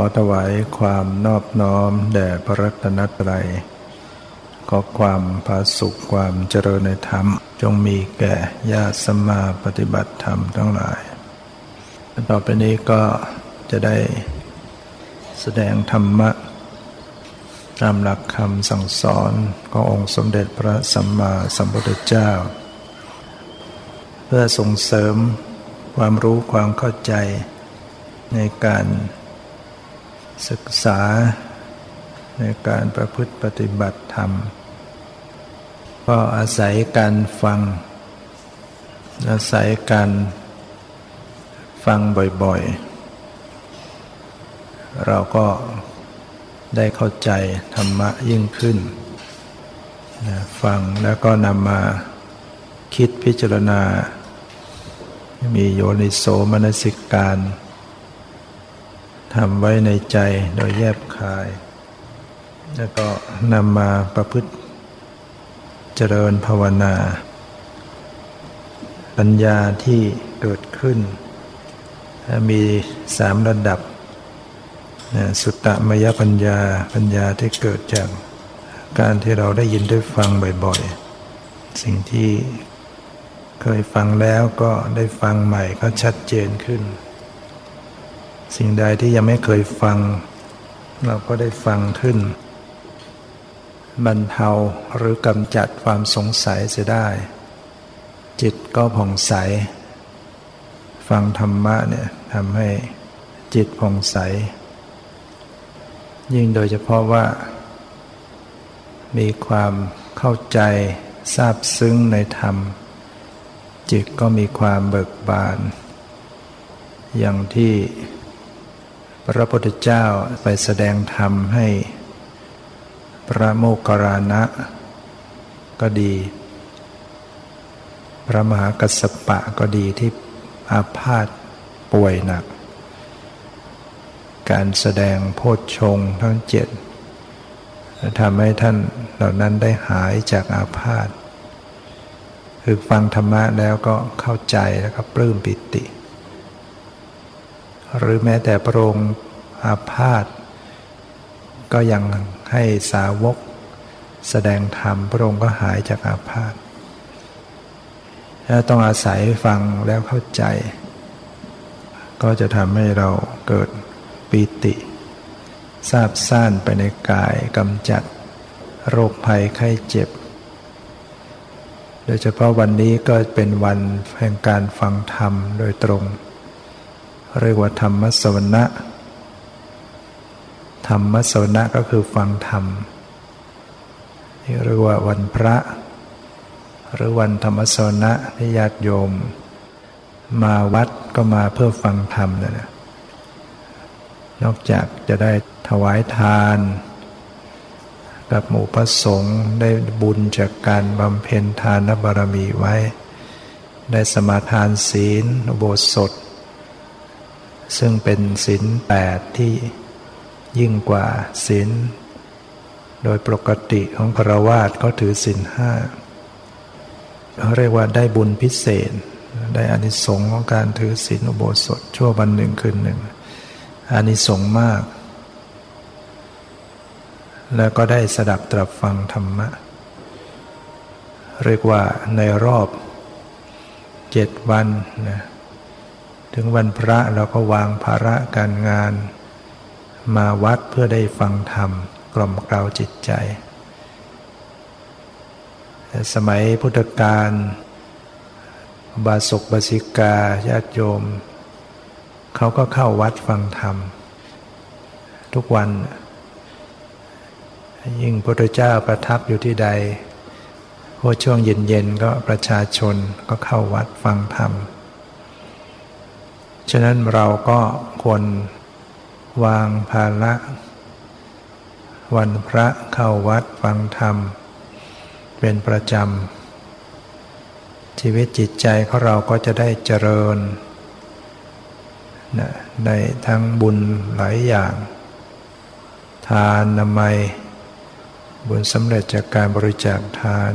อถวายความนอบน้อมแด่พระรัตนตรัย ขอความผาสุขความเจริญในธรรม จงมีแก่ญาติสมมาปฏิบัติธรรมทั้งหลาย ต่อไปนี้ก็จะได้แสดงธรรมะ ตามหลักคำสั่งสอนขององค์สมเด็จพระสัมมาสัมพุทธเจ้า เพื่อส่งเสริมความรู้ความเข้าใจในการ ศึกษาในการประพฤติปฏิบัติธรรม ก็อาศัยการฟัง อาศัยการฟังบ่อยๆ เราก็ได้เข้าใจธรรมะยิ่งขึ้น ฟังแล้วก็นำมาคิดพิจารณา มีโยนิโสมนสิการ ทำไว้ในใจโดยแยบคาย แล้วก็นำมาประพฤติเจริญภาวนา ปัญญาที่เกิดขึ้น มีสามระดับ สุตตมยปัญญาปัญญาที่เกิดจากการที่เราได้ยินได้ฟังบ่อยๆ สิ่งที่เคยฟังแล้วก็ได้ฟังใหม่ก็ชัดเจนขึ้น สิ่งใดที่ยังไม่เคยฟัง เราก็ได้ฟังขึ้นบรรเทาหรือกำจัดความสงสัยเสียได้ จิตก็ผ่องใส ฟังธรรมะเนี่ยทำให้จิตผ่องใส ยิ่งโดยเฉพาะว่า มีความเข้าใจทราบซึ้งในธรรม จิตก็มีความเบิกบาน อย่างที่ พระพุทธเจ้าไปแสดงธรรมให้ พระโมคคารณะก็ดี พระมหากัสสปะก็ดีที่อาพาธป่วยหนัก การแสดงโพชฌงทั้งเจ็ดทำให้ท่านเหล่านั้นได้หายจากอาพาธคือฟังธรรมะแล้วก็เข้าใจแล้วก็ปลื้มปิติ หรือแม้แต่พระองค์อาพาธก็ยังให้สาวกแสดงธรรมพระองค์ก็หายจากอาพาธถ้าต้องอาศัยฟังแล้วเข้าใจ ก็จะทำให้เราเกิดปิติทราบซ่านไปในกายกำจัด โรคภัยไข้เจ็บ โดยเฉพาะวันนี้ก็เป็นวันแห่งการฟังธรรมโดยตรง เรียกว่าธรรมสวนะธรรมสวนะก็คือฟังธรรมเรียกว่าวันพระ หรือวันธรรมสวนะที่ญาติโยม มาวัดก็มาเพื่อฟังธรรมนะนอกจากจะได้ถวายทาน กับหมู่พระสงฆ์ได้บุญจากการบำเพ็ญทานบารมีไว้ ได้สมาทานศีลโบสถ ซึ่งเป็นศีลแปดที่ยิ่งกว่าศีลโดยปกติของพระวาสก็ถือศีลห้าเขาเรียกว่าได้บุญพิเศษ ได้อานิสงส์ของการถือศีลอุโบสถ ชั่ววันหนึ่งคืนหนึ่งอานิสงส์มาก แล้วก็ได้สดับตรับฟังธรรมะ เรียกว่าในรอบเจ็ดวันนะ ถึงวันพระเราก็วางภาระการงาน มาวัดเพื่อได้ฟังธรรม กล่อมกล่าวจิตใจ สมัยพุทธกาลบาศกบาสิกาญาติโยม เขาก็เข้าวัดฟังธรรม ทุกวัน ยิ่งพระเจ้าประทับอยู่ที่ใดพอช่วงเย็นๆก็ประชาชนก็เข้าวัดฟังธรรม ฉะนั้นเราก็ควรวางภาระ วันพระเข้าวัดฟังธรรม เป็นประจำ ชีวิตจิตใจของเราก็จะได้เจริญนะในทั้งบุญหลายอย่าง ทานนามัย บุญสำเร็จจากการบริจาคทาน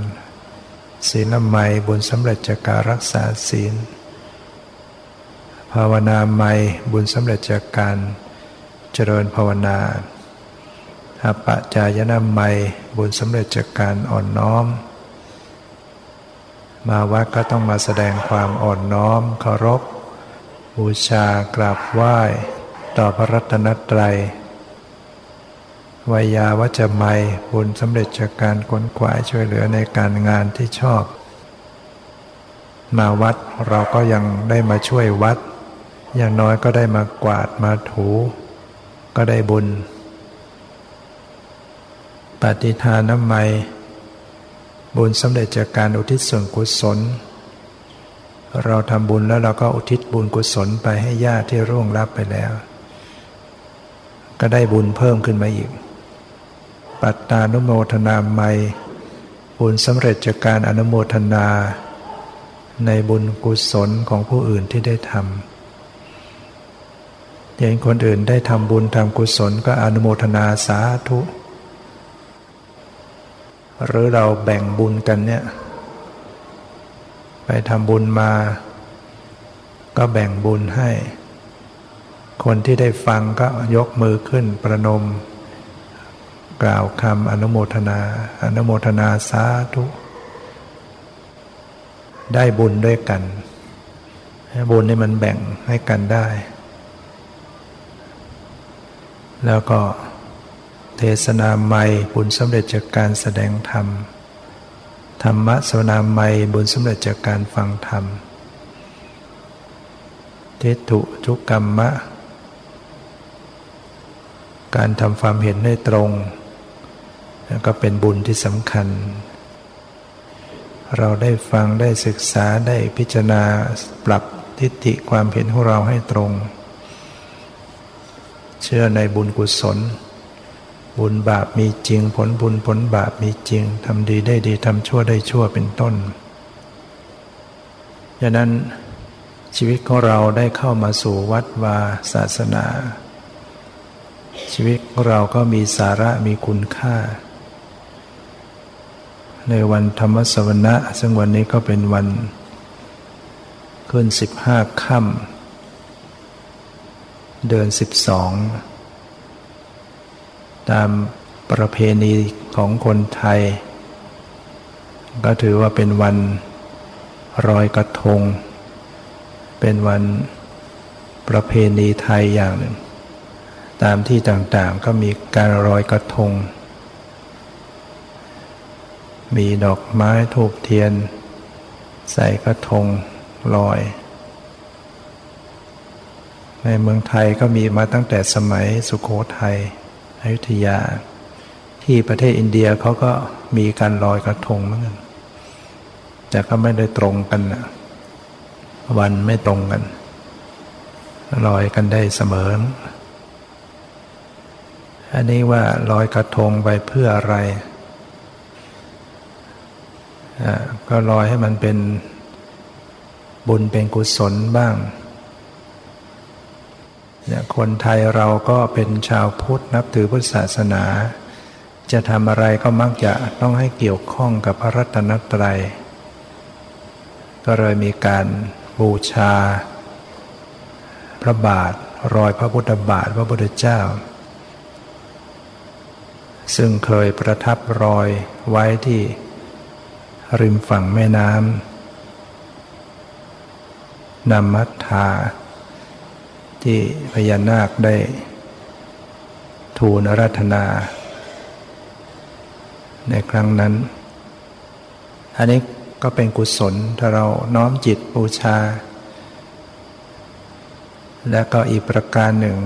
ศีลไมยบุญสำเร็จจากการรักษาศีล ภาวนาไมยบุญสำเร็จจากการเจริญภาวนาอาปะจายนามัยบุญสำเร็จจากการอ่อนน้อม มาวัดก็ต้องมาแสดงความอ่อนน้อมเคารพ บูชากราบไหว้ ต่อพระรัตนตรัยวายาวัจไมยบุญสำเร็จจากการค้นขวายช่วยเหลือในการงานที่ชอบ มาวัดเราก็ยังได้มาช่วยวัด อย่างน้อยก็ได้มากวาดมาถู ก็ได้บุญ ปฏิทานน้ำไมบุญสำเร็จจากการอุทิศส่วนกุศล เราทำบุญแล้วเราก็อุทิศบุญกุศลไปให้ญาติที่ร่วงรับไปแล้ว ก็ได้บุญเพิ่มขึ้นมาอีก ปัตตานุโมทนาไมบุญสำเร็จจากการอนุโมทนา ในบุญกุศลของผู้อื่นที่ได้ทำ เห็นคนอื่นได้ทำบุญทำกุศลก็อนุโมทนาสาธุ หรือเราแบ่งบุญกันเนี่ยไปทำบุญมา ก็แบ่งบุญให้ คนที่ได้ฟังก็ยกมือขึ้นประนม กล่าวคำอนุโมทนา อนุโมทนาสาธุ ได้บุญด้วยกันบุญนี่มันแบ่งให้กันได้ แล้วก็เทศนาไมบุญสำเร็จจากการแสดงธรรม ธรรมะสวนาไมบุญสำเร็จจากการฟังธรรมเทตุทุกกรรมะ การทำความเห็นให้ตรงก็เป็นบุญที่สำคัญ เราได้ฟังได้ศึกษาได้พิจารณาปรับทิฏฐิความเห็นของเราให้ตรง เชื่อในบุญกุศล บุญบาปมีจริง ผลบุญผลบาปมีจริงทำดีได้ดีทำชั่วได้ชั่วเป็นต้นดังนั้นชีวิตของเราได้เข้ามาสู่วัดวาศาสนา ชีวิตของเราก็มีสาระมีคุณค่า ในวันธรรมสวนะซึ่งวันนี้ก็เป็นวันขึ้นสิบห้าค่ำ เดือนสิบสองตามประเพณีของคนไทย ก็ถือว่าเป็นวันรอยกระทง เป็นวันประเพณีไทยอย่างหนึ่ง ตามที่ต่างๆก็มีการรอยกระทง มีดอกไม้ทูบเทียน ใส่กระทงลอย ในเมืองไทยก็มีมาตั้งแต่สมัยสุโขทัยอยุธยา ที่ประเทศอินเดียเขาก็มีการลอยกระทงเหมือนกัน แต่ก็ไม่ได้ตรงกันนะวันไม่ตรงกันลอยกันได้เสมอ อันนี้ว่าลอยกระทงไปเพื่ออะไร ก็ลอยให้มันเป็นบุญเป็นกุศลบ้าง เนี่ยคนไทยเราก็เป็นชาวพุทธนับถือพุทธศาสนา จะทำอะไรก็มักจะต้องให้เกี่ยวข้องกับพระรัตนตรัย ก็เลยมีการบูชา พระบาทรอยพระพุทธบาทพระพุทธเจ้า ซึ่งเคยประทับรอยไว้ที่ริมฝั่งแม่น้ำนามัทธา ที่พญานาคได้ทูลรัตนา ในครั้งนั้น อันนี้ก็เป็นกุศลถ้าเราน้อมจิตบูชา และก็อีกประการหนึ่ง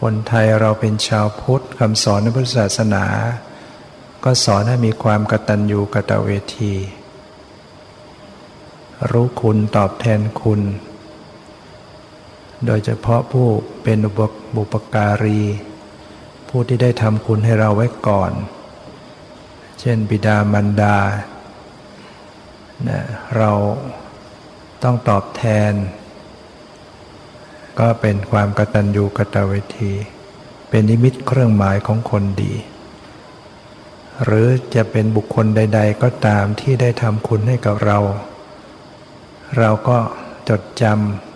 คนไทยเราเป็นชาวพุทธคำสอนในพุทธศาสนา ก็สอนให้มีความกตัญญูกตเวที รู้คุณตอบแทนคุณ โดยเฉพาะผู้เป็นบุปการี ผู้ที่ได้ทำคุณให้เราไว้ก่อน เช่นบิดามารดานะเราต้องตอบแทน ก็เป็นความกตัญญูกตเวที เป็นนิมิตเครื่องหมายของคนดี หรือจะเป็นบุคคลใด ๆ ก็ตามที่ได้ทำคุณให้กับเรา เราก็จดจำ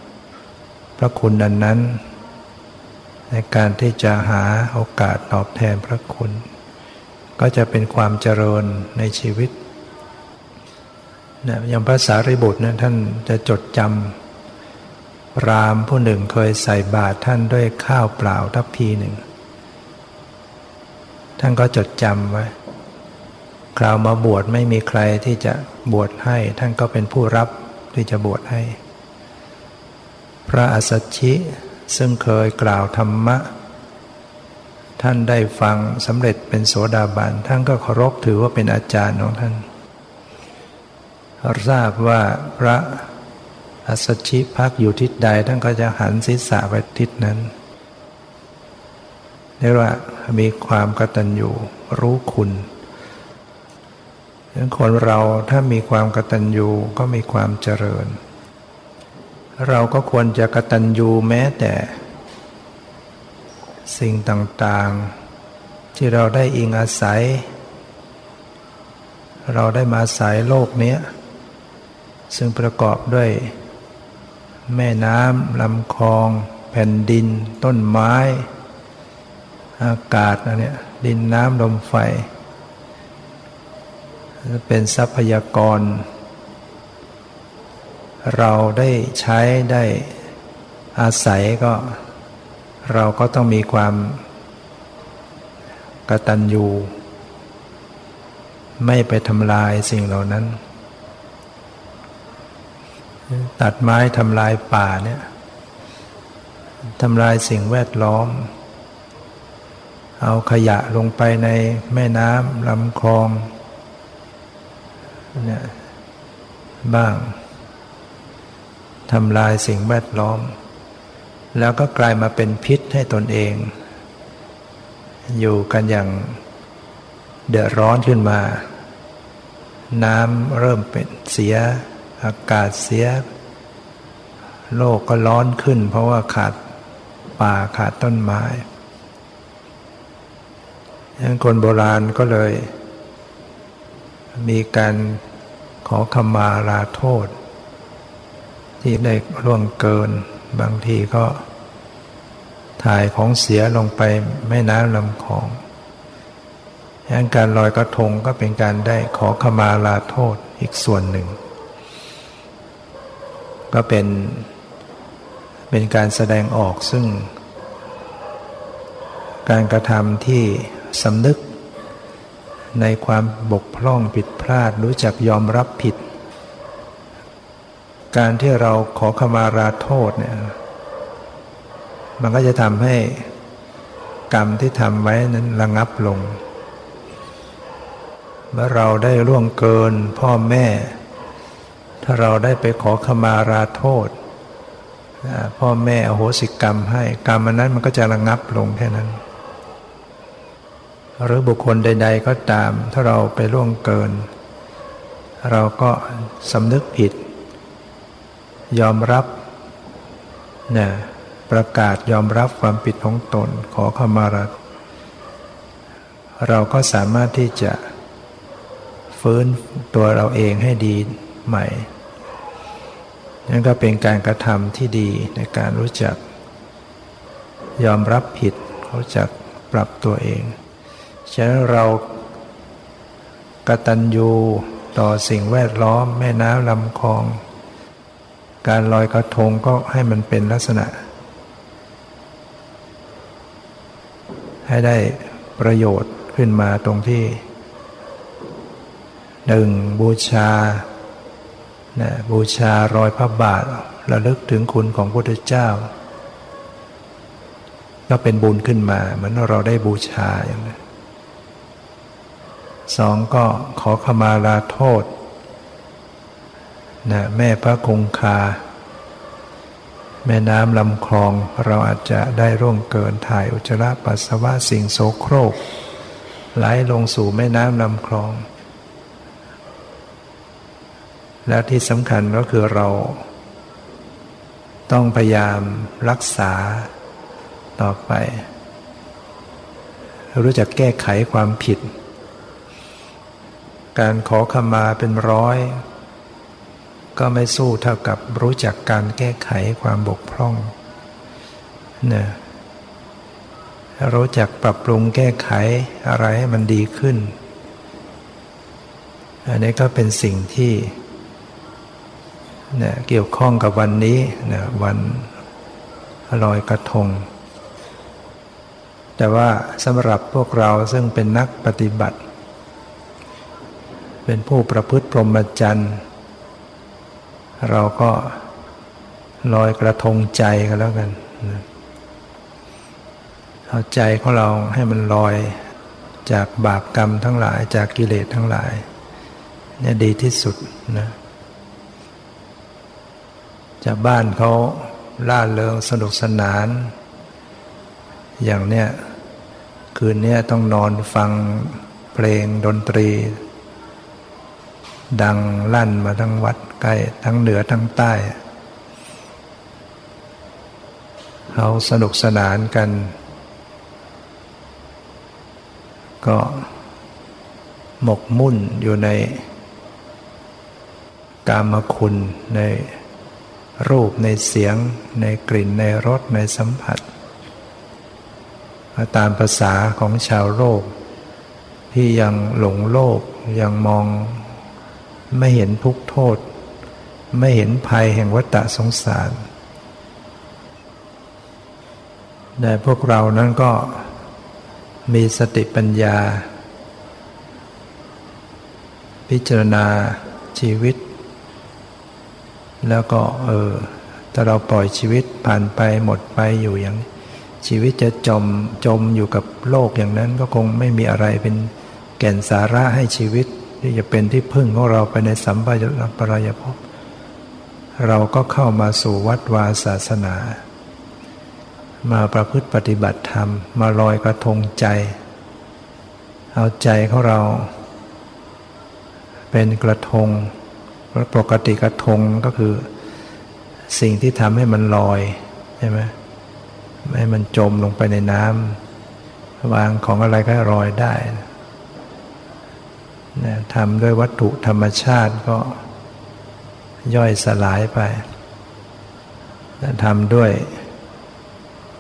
ระคุณอันนั้น ในการที่จะหาโอกาสตอบแทนพระคุณ ก็จะเป็นความเจริญในชีวิตนะอย่างภาษาริบุตรนะท่านจะจดจำรามผู้หนึ่งเคยใส่บาตรท่านด้วยข้าวเปล่าทัพพีหนึ่ง ท่านก็จดจำไว้คราวมาบวชไม่มีใครที่จะบวชให้ ท่านก็เป็นผู้รับที่จะบวชให้ พระอัสสชิซึ่งเคยกล่าวธรรมะ ท่านได้ฟังสำเร็จเป็นโสดาบันท่านก็เคารพถือว่าเป็นอาจารย์ของท่านทราบว่าพระอัสชิพักอยู่ทิศใดท่านก็จะหันศีรษะไปทิศนั้นเรียกว่ามีความกตัญญูรู้คุณดังคนเราถ้ามีความกตัญญูก็มีความเจริญ เราก็ควรจะกระตัญญูแม้แต่ สิ่งต่างๆ ที่เราได้อิงอาศัย เราได้มาอาศัยโลกนี้ซึ่งประกอบด้วย แม่น้ำลำคลอง แผ่นดิน ต้นไม้ อากาศนะเนี่ยดินน้ำลมไฟ เป็นทรัพยากร เราได้ใช้ได้อาศัยก็ เราก็ต้องมีความกตัญญูไม่ไปทำลายสิ่งเหล่านั้น ตัดไม้ทำลายป่าเนี่ยทำลายสิ่งแวดล้อม เอาขยะลงไปในแม่น้ำลำคลองเนี่ยบ้าง ทำลายสิ่งแวดล้อม แล้วก็กลายมาเป็นพิษให้ตนเอง อยู่กันอย่างเดือดร้อนขึ้นมา น้ำเริ่มเป็นเสีย อากาศเสีย โลกก็ร้อนขึ้น เพราะว่าขาดป่าขาดต้นไม้ยังคนโบราณก็เลย มีการขอขมาลาโทษ ที่ได้ล่วงเกิน บางทีก็ ถ่ายของเสียลงไปแม่น้ำลำคลองยังการลอยกระทงก็เป็นการได้ขอขมาลาโทษอีกส่วนหนึ่ง ก็เป็นเป็นการแสดงออกซึ่ง การกระทำที่สำนึกในความบกพร่องผิดพลาดรู้จักยอมรับผิด การที่เราขอขมาราโทษเนี่ยมันก็จะทำให้กรรมที่ทำไว้นั้นระงับลง เมื่อเราได้ร่วงเกินพ่อแม่ ถ้าเราได้ไปขอขมาราโทษ พ่อแม่อโหสิกรรมให้กรรมนั้นมันก็จะระงับลงแค่นั้น หรือบุคคลใด ๆ ก็ตาม ถ้าเราไปล่วงเกิน เราก็สำนึกผิด ยอมรับนะประกาศยอมรับความผิดของตนขอขมาราเราก็สามารถที่จะฟื้นตัวเราเองให้ดีใหม่นั่นก็เป็นการกระทำที่ดีในการรู้จัก ยอมรับผิดรู้จักปรับตัวเอง ฉะนั้นเรากตัญญูต่อสิ่งแวดล้อมแม่น้ำลำคลอง การลอยกระทงก็ให้มันเป็นลักษณะ ให้ได้ประโยชน์ขึ้นมาตรงที่หนึ่งบูชานะบูชารอยพระบาทระลึกถึงคุณของพระพุทธเจ้า ก็เป็นบุญขึ้นมา เหมือนเราได้บูชาอย่างนั้นสองก็ขอขมาลาโทษ นะแม่พระคงคา แม่น้ำลำคลองเราอาจจะได้ร่วงเกินถ่ายอุจจาระปัสสาวะสิ่งโสโครก ไหลลงสู่แม่น้ำลำคลอง และที่สำคัญก็คือเรา ต้องพยายามรักษาต่อไป รู้จักแก้ไขความผิด การขอขมาเป็นร้อย ก็ไม่สู้เท่ากับรู้จักการแก้ไขความบกพร่องเนี่ยรู้จักปรับปรุงแก้ไขอะไรให้มันดีขึ้น อันนี้ก็เป็นสิ่งที่เนี่ยเกี่ยวข้องกับวันนี้นะวันลอยกระทง แต่ว่าสำหรับพวกเราซึ่งเป็นนักปฏิบัติ เป็นผู้ประพฤติพรหมจรรย์ เราก็ลอยกระทงใจกันแล้วกันเอาใจของเราให้มันลอยจากบาปกรรมทั้งหลายจากกิเลสทั้งหลายเนี่ยดีที่สุดนะจากบ้านเขาล่าเริงสนุกสนาน อย่างเนี้ยคืนเนี้ยต้องนอนฟังเพลงดนตรี ดังลั่นมาทั้งวัด ใกล้ทั้งเหนือทั้งใต้ เขาสนุกสนานกัน ก็หมกมุ่นอยู่ในกามคุณในรูปในเสียง ในกลิ่นในรสในสัมผัส ตามภาษาของชาวโลก ที่ยังหลงโลกยังมองไม่เห็นทุกโทษ ไม่เห็นภัยแห่งวัฏสงสารแต่พวกเรานั้นก็มีสติปัญญา พิจารณาชีวิต แล้วก็เออถ้าเราปล่อยชีวิตผ่านไปหมดไปอยู่อย่าง ชีวิตจะจมจมอยู่กับโลกอย่างนั้นก็คงไม่มีอะไรเป็นแก่นสาระให้ชีวิต ที่จะเป็นที่พึ่งของเราไปในสัมปรายภพ เราก็เข้ามาสู่วัดวาศาสนา มาประพฤติปฏิบัติธรรม มาลอยกระทงใจ เอาใจของเรา เป็นกระทง ปกติกระทงก็คือ สิ่งที่ทำให้มันลอยใช่ไหมไม่ให้มันจมลงไปในน้ำวางของอะไรก็ลอยได้นะทำด้วยวัตถุธรรมชาติก็ ย่อยสลายไปทำด้วย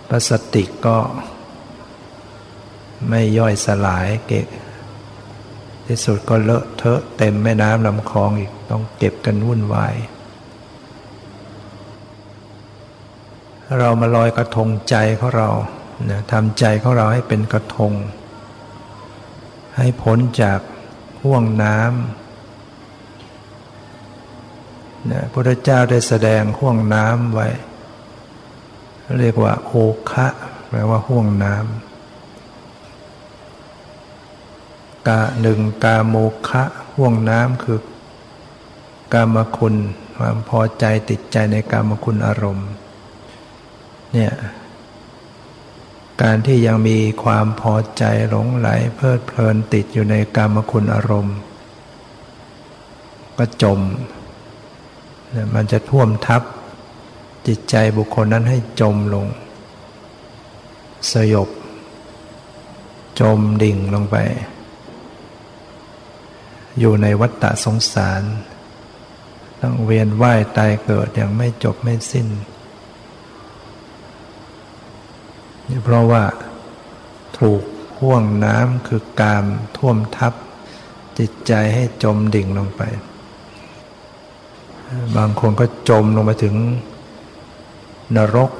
พลาสติกก็ไม่ย่อยสลายเกะที่สุดก็เลอะเทอะเต็มแม่น้ำลำคลองอีกต้องเก็บกันวุ่นวายเรามาลอยกระทงใจของเรานะทำใจของเราให้เป็นกระทง ให้พ้นจากห่วงน้ำ นะพระเจ้าได้แสดงห่วงน้ำไว้ เรียกว่าโอคะแปลว่าห่วงน้ำกาหนึ่งกาโมคะห่วงน้ำคือกามคุณความพอใจติดใจในกามคุณอารมณ์ เนี่ยการที่ยังมีความพอใจหลงไหลเพลิดเพลินติดอยู่ในกามคุณอารมณ์ ก็จม มันจะท่วมทับจิตใจบุคคลนั้นให้จมลง สยบ จมดิ่งลงไป อยู่ในวัฏฏะสงสารต้องเวียนว่ายตายเกิดอย่างไม่จบไม่สิ้นเพราะว่าถูกห่วงน้ำคือกามท่วมทับ จิตใจให้จมดิ่งลงไป บางคนก็จมลงไปถึงนรก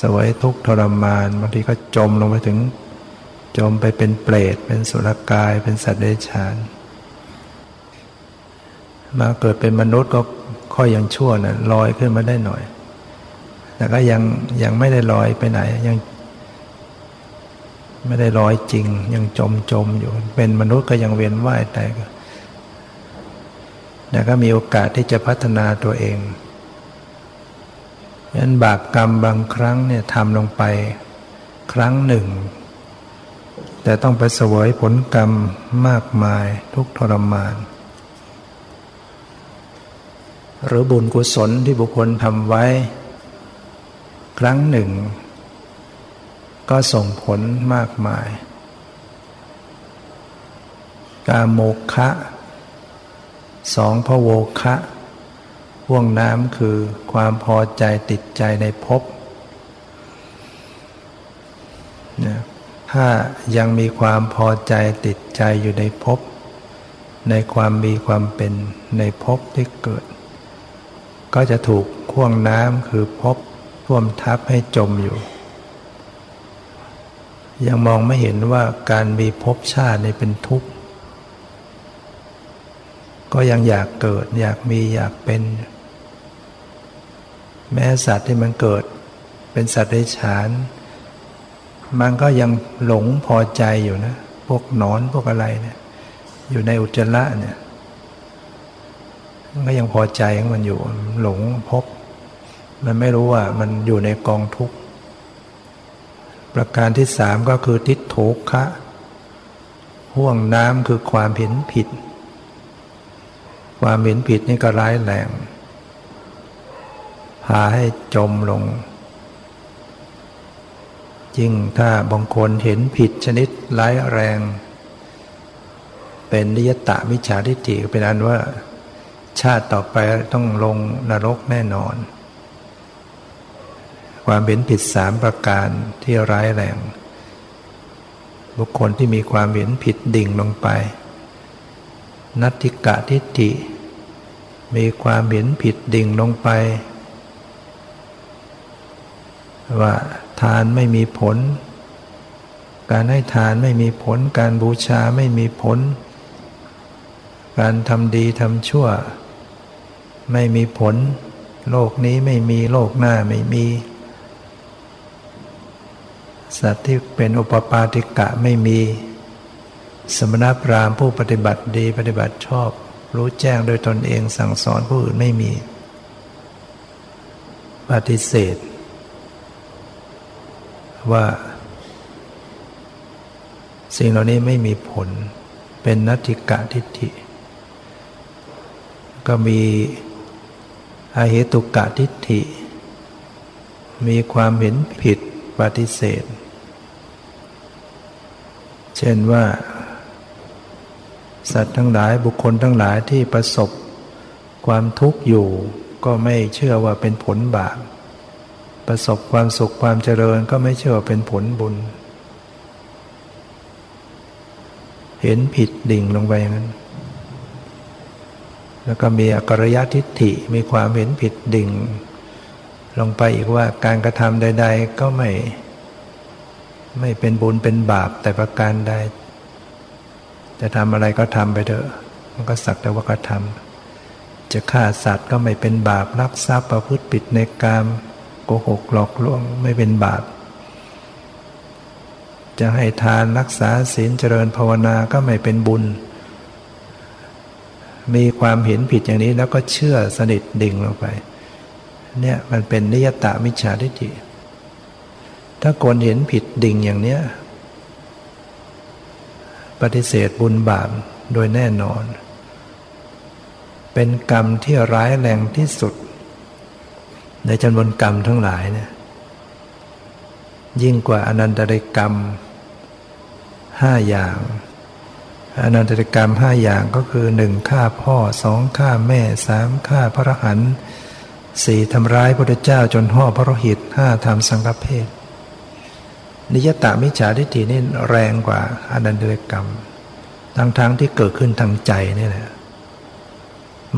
สวยทุกข์ทรมาน บางทีก็จมลงไปถึง จมไปเป็นเปรต เป็นสุรกาย เป็นสัตว์เดรัจฉาน มาเกิดเป็นมนุษย์ก็ค่อยยังชั่วนะลอยขึ้นมาได้หน่อย แต่ก็ยังยังไม่ได้ลอยไปไหน ยังไม่ได้ลอยจริง ยังจมจมอยู่ เป็นมนุษย์ก็ยังเวียนว่ายแต่ ก็แต่ก็มีโอกาสที่จะพัฒนาตัวเองยันบาปกรรมบางครั้งเนี่ยทำลงไปครั้งหนึ่ง แต่ต้องไปเสวยผลกรรมมากมายทุกทรมาน หรือบุญกุศลที่บุคคลทำไว้ ครั้งหนึ่ง ก็ส่งผลมากมาย กาโมคะ สองพระโวคะห่วงน้ำคือความพอใจติดใจในภพนะถ้ายังมีความพอใจติดใจอยู่ในภพในความมีความเป็นในภพที่เกิด ก็จะถูกข่วงน้ำคือภพท่วมทับให้จมอยู่ ยังมองไม่เห็นว่าการมีภพชาติในเป็นทุกข์ ก็ยังอยากเกิด อยากมีอยากเป็น แม้สัตว์ที่มันเกิด เป็นสัตว์ไร้ฉาน มันก็ยังหลงพอใจอยู่นะ พวกนอนพวกอะไรเนี่ย อยู่ในอุจจาระเนี่ยมันก็ยังพอใจของมันอยู่หลงพบ มันไม่รู้ว่ามันอยู่ในกองทุกข์ประการที่สามก็คือทิฏโถคะห่วงน้ำคือความเห็นผิด ความเห็นผิดนี่ก็ร้ายแรง พาให้จมลง ยิ่งถ้าบางคนเห็นผิดชนิดร้ายแรง เป็นนิยตะมิจฉาทิฏฐิเป็นอันว่า ชาติต่อไปต้องลงนรกแน่นอน ความเห็นผิดสามประการที่ร้ายแรง บุคคลที่มีความเห็นผิดดิ่งลงไปนัตติกะทิฏฐิ มีความเห็นผิดดิ่งลงไป ว่าทานไม่มีผล การให้ทานไม่มีผล การบูชาไม่มีผล การทำดีทำชั่ว ไม่มีผล โลกนี้ไม่มีโลกหน้าไม่มี สัตว์ที่เป็นอุปปาติกะไม่มี สมณพราหมณ์ผู้ปฏิบัติดีปฏิบัติชอบ รู้แจ้งโดยตนเองสั่งสอนผู้อื่นไม่มี ปฏิเสธ ว่า สิ่งเหล่านี้ไม่มีผลเป็นนัตถิกะทิฏฐิ ก็มีอาเหตุกะทิฏฐิ มีความเห็นผิดปฏิเสธ เช่นว่า สัตว์ทั้งหลายบุคคลทั้งหลายที่ประสบความทุกข์อยู่ ก็ไม่เชื่อว่าเป็นผลบาปประสบความสุขความเจริญก็ไม่เชื่อเป็นผลบุญ เห็นผิดดิ่งลงไปอย่างนั้น แล้วก็มีอกรยทิฏฐิมีความเห็นผิดดิ่ง ลงไปอีกว่าการกระทำใด ๆ ก็ไม่ไม่เป็นบุญเป็นบาปแต่ประการใด จะทำอะไรก็ทำไปเถอะ มันก็สักแต่ว่ากระทำจะฆ่าสัตว์ก็ไม่เป็นบาปรักทรัพย์ประพฤติปิดในกามโกหกหลอกลวงไม่เป็นบาป จะให้ทานรักษาศีลเจริญภาวนาก็ไม่เป็นบุญ มีความเห็นผิดอย่างนี้แล้วก็เชื่อสนิทดิ่งลงไป เนี่ยมันเป็นนิยตามิจฉาทิฏฐิถ้าคนเห็นผิดดิ่งอย่างเนี้ย ปฏิเสธบุญบาปโดยแน่นอน เป็นกรรมที่ร้ายแรงที่สุด ในจำนวนกรรมทั้งหลายเนี่ยยิ่งกว่าอนันตริกรรมห้าอย่างอนันตริกรรมห้าอย่างก็คือหนึ่งฆ่าพ่อสองฆ่าแม่สามฆ่าพระหันสี่ทำร้ายพระเจ้าจนห่อพระโลหิตห้าทำสังฆเพศ นิยตามิจฉาทิฏฐินี่แรงกว่าอนันตริกรรม ทั้งๆทที่เกิดขึ้นทางใจนี่แหละ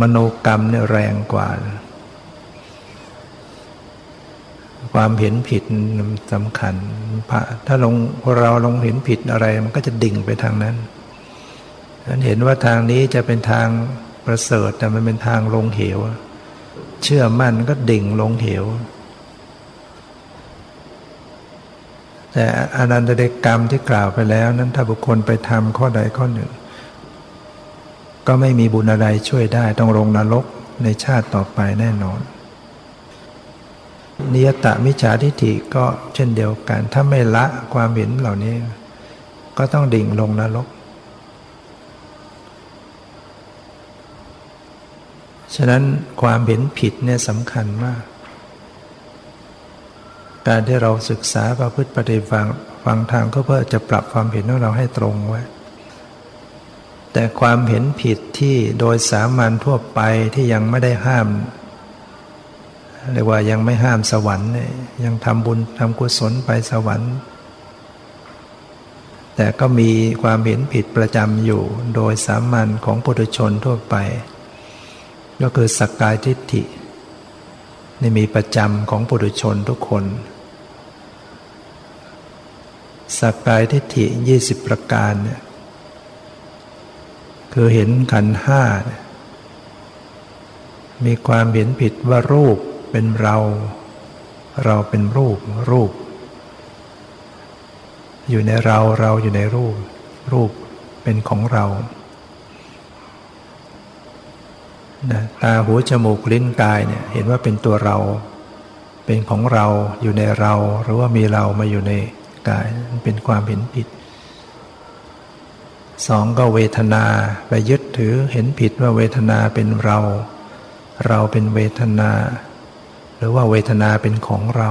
มโนกรรมเนี่ยแรงกว่า ความเห็นผิดสำคัญถ้าลงเราลงเห็นผิดอะไร มันก็จะดิ่งไปทางนั้นนั้นเห็นว่าทางนี้จะเป็นทางประเสริฐแต่มันเป็นทางลงเหว เชื่อมั่นก็ดิ่งลงเหว แต่อนันตเดกกรรมที่กล่าวไปแล้ว นั้นถ้าบุคคลไปทำข้อใดข้อหนึ่ง ก็ไม่มีบุญอะไรช่วยได้ต้องลงนรกในชาติต่อไปแน่นอน นิยตะมิจฉาทิฏฐิก็เช่นเดียวกัน ถ้าไม่ละความเห็นเหล่านี้ ก็ต้องดิ่งลงนรก ฉะนั้นความเห็นผิดเนี่ยสำคัญมาก การที่เราศึกษาประพฤติปฏิบัติฟังทางก็เพื่อจะปรับความเห็นของเราให้ตรงไว้ แต่ความเห็นผิดที่โดยสามัญทั่วไปที่ยังไม่ได้ห้ามเรียกว่ายังไม่ห้ามสวรรค์ยังทำบุญทำกุศลไปสวรรค์ แต่ก็มีความเห็นผิดประจำอยู่โดยสามัญของปุถุชนทั่วไป ก็คือสักกายทิฏฐินี่มีประจำของปุถุชนทุกคน สักกายทิฏฐิยี่สิบประการเนี่ยคือเห็นขันห้า มีความเห็นผิดว่ารูปเป็นเรา เราเป็นรูปรูป อยู่ในเราเราอยู่ในรูป รูปเป็นของเรานะตาหูจมูกลิ้นกายเนี่ยเห็นว่าเป็นตัวเรา เป็นของเราอยู่ในเรา หรือว่ามีเรามาอยู่ใน กายเป็นความเห็นผิดสองก็เวทนาไปยึดถือเห็นผิดว่าเวทนาเป็นเรา เราเป็นเวทนา หรือว่าเวทนาเป็นของเรา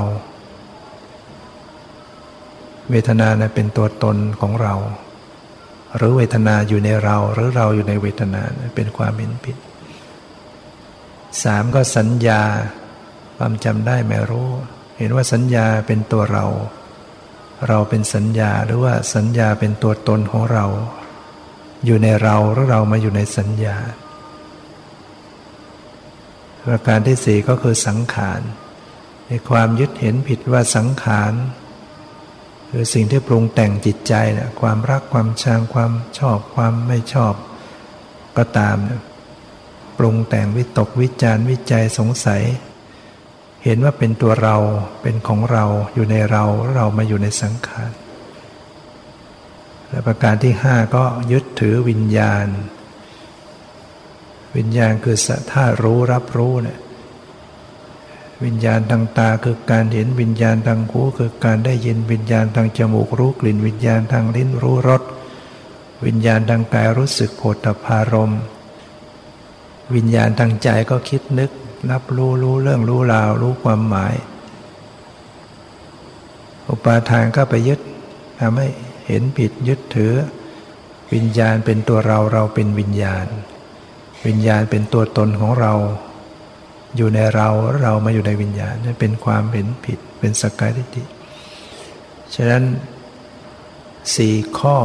เวทนานะเป็นตัวตนของเรา หรือเวทนาอยู่ในเราหรือเราอยู่ในเวทนาเป็นความเห็นผิดสามก็สัญญาความจำได้ไม่รู้ เห็นว่าสัญญาเป็นตัวเรา เราเป็นสัญญาหรือว่าสัญญาเป็นตัวตนของเรา อยู่ในเราหรือเรามาอยู่ในสัญญา ประการที่สี่ก็คือสังขารในความยึดเห็นผิดว่าสังขารคือสิ่งที่ปรุงแต่งจิตใจนะความรักความชังความชอบความไม่ชอบ ก็ตามนะปรุงแต่งวิตกวิจารวิจัยสงสัย เห็นว่าเป็นตัวเราเป็นของเราอยู่ในเราเรามาอยู่ในสังขารและประการที่ห้าก็ยึดถือวิญญาณ วิญญาณคือสธารู้รับรู้เนี่ยวิญญาณทางตาคือการเห็นวิญญาณทางหูคือการได้ยินวิญญาณทางจมูกรู้กลิ่น วิญญาณทางลิ้นรู้รสวิญญาณทางกายรู้สึกโผฏฐารม วิญญาณทางใจก็คิดนึก รับรู้รู้เรื่องรู้ราว รู้ความหมาย อุปาทานก็ไปยึดทำให้เห็นผิดยึดถือ วิญญาณเป็นตัวเราเราเป็นวิญญาณ วิญญาณเป็นตัวตนของเรา อยู่ในเราเรามาอยู่ในวิญญาณนี่เป็นความเห็นผิดเป็นสกายทิฏฐิฉะนั้นสี่ข้อ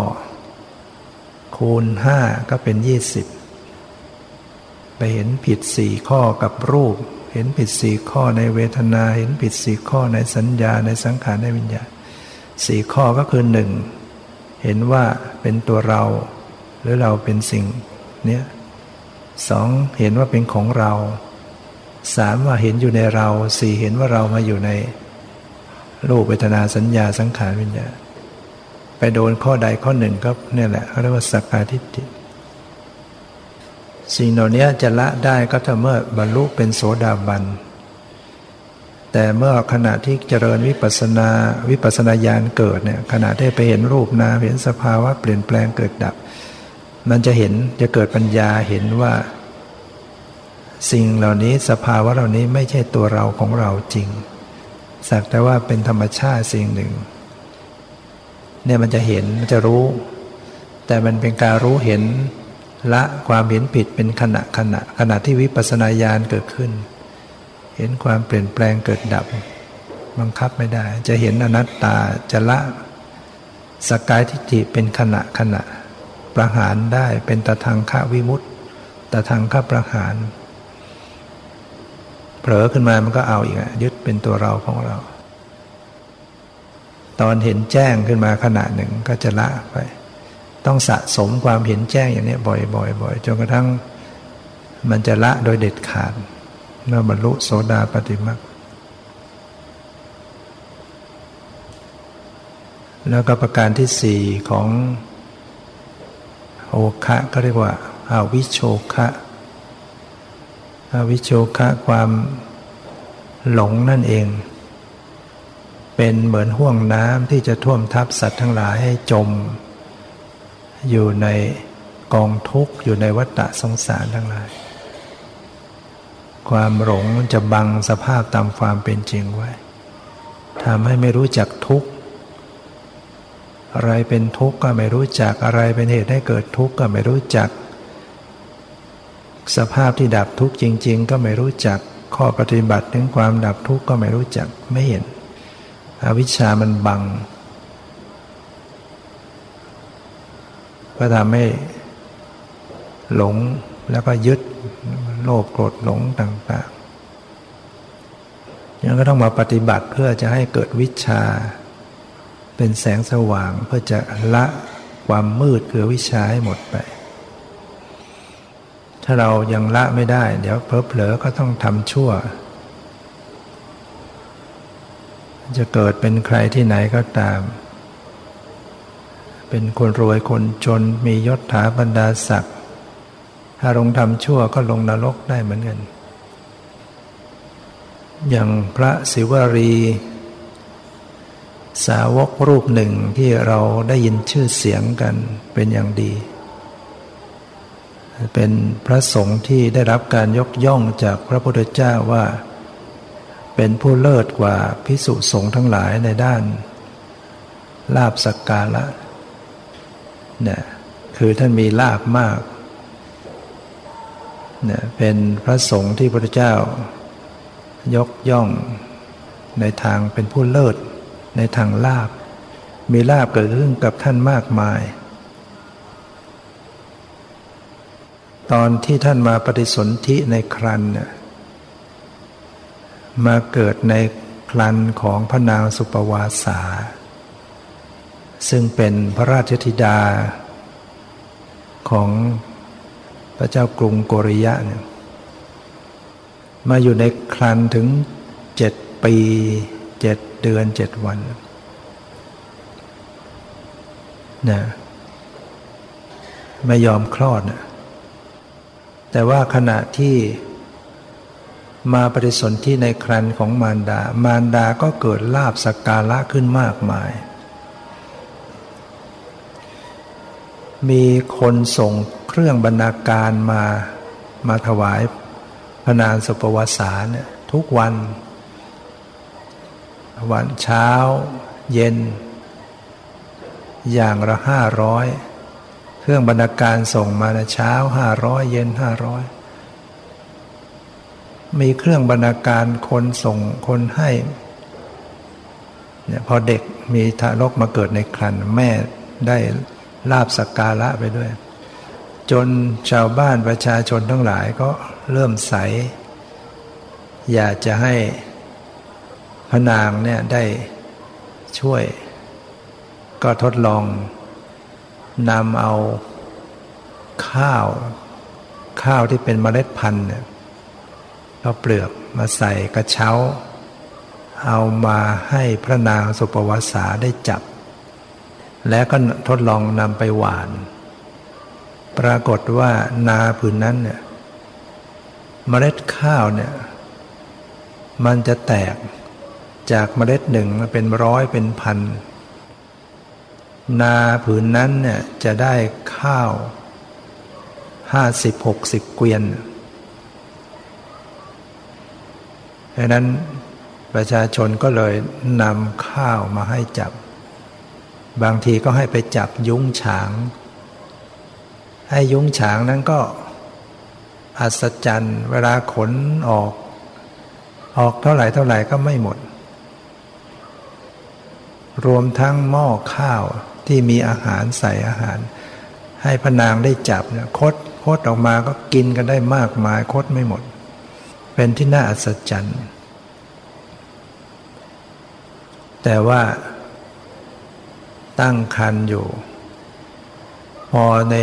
คูณห้าก็เป็นยี่สิบ ไปเห็นผิดสี่ข้อกับรูป เห็นผิดสี่ข้อในเวทนา เห็นผิดสี่ข้อในสัญญาในสังขารในวิญญาณสี่ข้อก็คือหนึ่งเห็นว่าเป็นตัวเรา หรือเราเป็นสิ่งเนี้ยสองเห็นว่าเป็นของเราสามว่าเห็นอยู่ในเราสี่เห็นว่าเรามาอยู่ในรูปเวทนาสัญญาสังขารวิญญาไปโดนข้อใดข้อหนึ่งก็เนี่ยแหละเขาเรียกว่าสักกาทิฏฐิ สิ่งเหล่านี้จะละได้ก็ถ้าเมื่อบรรลุเป็นโสดาบัน แต่เมื่อขณะที่เจริญวิปัสนาวิปัสนาญาณเกิดเนี่ยขณะที่ไปเห็นรูปนามเห็นสภาวะเปลี่ยนแปลงเกิดดับ มันจะเห็นจะเกิดปัญญาเห็นว่า สิ่งเหล่านี้สภาวะเหล่านี้ไม่ใช่ตัวเราของเราจริง สักแต่ว่าเป็นธรรมชาติสิ่งหนึ่งเนี่ยมันจะเห็นมันจะรู้ แต่มันเป็นการรู้เห็น ละความเห็นผิดเป็นขณะขณะขณะที่วิปัสสนาญาณเกิดขึ้น เห็นความเปลี่ยนแปลงเกิดดับ บังคับไม่ได้ จะเห็นอนัตตาจะละสกายทิฏฐิเป็นขณะขณะ ประหารได้เป็นตะทางฆวิมุตต์ตะทางฆประหารเผลอขึ้นมามันก็เอาอีกยึดเป็นตัวเราของเรา ตอนเห็นแจ้งขึ้นมาขณะหนึ่งก็จะละไป ต้องสะสมความเห็นแจ้งอย่างนี้บ่อยๆบ่อยจนกระทั่งมันจะละโดยเด็ดขาดเมื่อบรรลุโสดาปฏิมาแล้วก็ประการที่สี่ของโอคะก็เรียกว่าอาวิโชคะอาวิโชคะความหลงนั่นเอง เป็นเหมือนห่วงน้ำที่จะท่วมทับสัตว์ทั้งหลายให้จม อยู่ในกองทุกข์อยู่ในวัฏฏะสงสารทั้งหลาย ความหลงจะบังสภาพตามความเป็นจริงไว้ทำให้ไม่รู้จักทุกข์ อะไรเป็นทุกข์ก็ไม่รู้จักอะไรเป็นเหตุให้เกิดทุกข์ก็ไม่รู้จัก สภาพที่ดับทุกข์จริง ๆ ก็ไม่รู้จักข้อปฏิบัติถึงความดับทุกข์ก็ไม่รู้จักไม่เห็น อวิชชามันบัง ก็ทำให้หลงแล้วก็ยึดโลภโกรธหลงต่างๆยังก็ต้องมาปฏิบัติเพื่อจะให้เกิดวิชา เป็นแสงสว่างเพื่อจะละความมืดคือวิชาให้หมดไป ถ้าเรายังละไม่ได้ เดี๋ยวเพลเผลอก็ต้องทำชั่ว จะเกิดเป็นใครที่ไหนก็ตาม เป็นคนรวยคนจนมียศถาบรรดาศักดิ์ถ้าลงทำชั่วก็ลงนรกได้เหมือนกัน อย่างพระศิวรี สาวกรูปหนึ่งที่เราได้ยินชื่อเสียงกันเป็นอย่างดี เป็นพระสงฆ์ที่ได้รับการยกย่องจากพระพุทธเจ้าว่า เป็นผู้เลิศกว่าพิสุสงฆ์ทั้งหลายในด้าน ลาบสักการะ นี่ยคือท่านมีลาบมากเนี่ยเป็นพระสงฆ์ที่พระเจ้ายกย่องในทางเป็นผู้เลิศ ในทางลาบ มีลาบเกิดขึ้นกับท่านมากมาย ตอนที่ท่านมาปฏิสนธิในครันเนี่ยมาเกิดในครันของพระนางสุปวาสา ซึ่งเป็นพระราชธิดา ของพระเจ้ากรุงโกริยะเนี่ยมาอยู่ในครันถึงเจ็ดปีเจ็ดเดือนเจ็ดวันนะไม่ยอมคลอดนะแต่ว่าขณะที่มาปฏิสนธิในครันของมารดา มารดาก็เกิดลาบสักการะขึ้นมากมาย มีคนส่งเครื่องบรรณาการมามาถวายพระนางสุปวสาเนี่ยทุกวัน วันเช้า เย็น อย่างละห้าร้อยเครื่องบรรณาการส่งมาในเช้าห้าร้อยเย็นห้าร้อยมีเครื่องบรรณาการคนส่งคนให้เนี่ยพอเด็กมีทารกมาเกิดในครันแม่ได้ ลาบสักการะไปด้วย จนชาวบ้านประชาชนทั้งหลายก็เริ่มใส อยากจะให้พระนางเนี่ยได้ช่วย ก็ทดลองนำเอาข้าว ข้าวที่เป็นเมล็ดพันธุ์เนี่ยเอาเปลือกมาใส่กระเช้า เอามาให้พระนางสุปวสาได้จับ แล้วก็ทดลองนำไปหวาน ปรากฏว่านาผืนนั้นเนี่ยเมล็ดข้าวเนี่ย มันจะแตกจากเมล็ดหนึ่งมาเป็นร้อยเป็นพัน นาผืนนั้นเนี่ยจะได้ข้าวห้าสิบหกสิบเกวียนดังนั้นประชาชนก็เลยนำข้าวมาให้จับ บางทีก็ให้ไปจับยุ้งฉาง ให้ยุ้งฉางนั้นก็อัศจรรย์เวลาขนออก ออกเท่าไหร่เท่าไหร่ก็ไม่หมด รวมทั้งหม้อข้าวที่มีอาหารใส่อาหาร ให้พนางได้จับเนี่ยคดคดออกมาก็กินกันได้มากมายคดไม่หมด เป็นที่น่าอัศจรรย์ แต่ว่า ตั้งคันอยู่ พอใน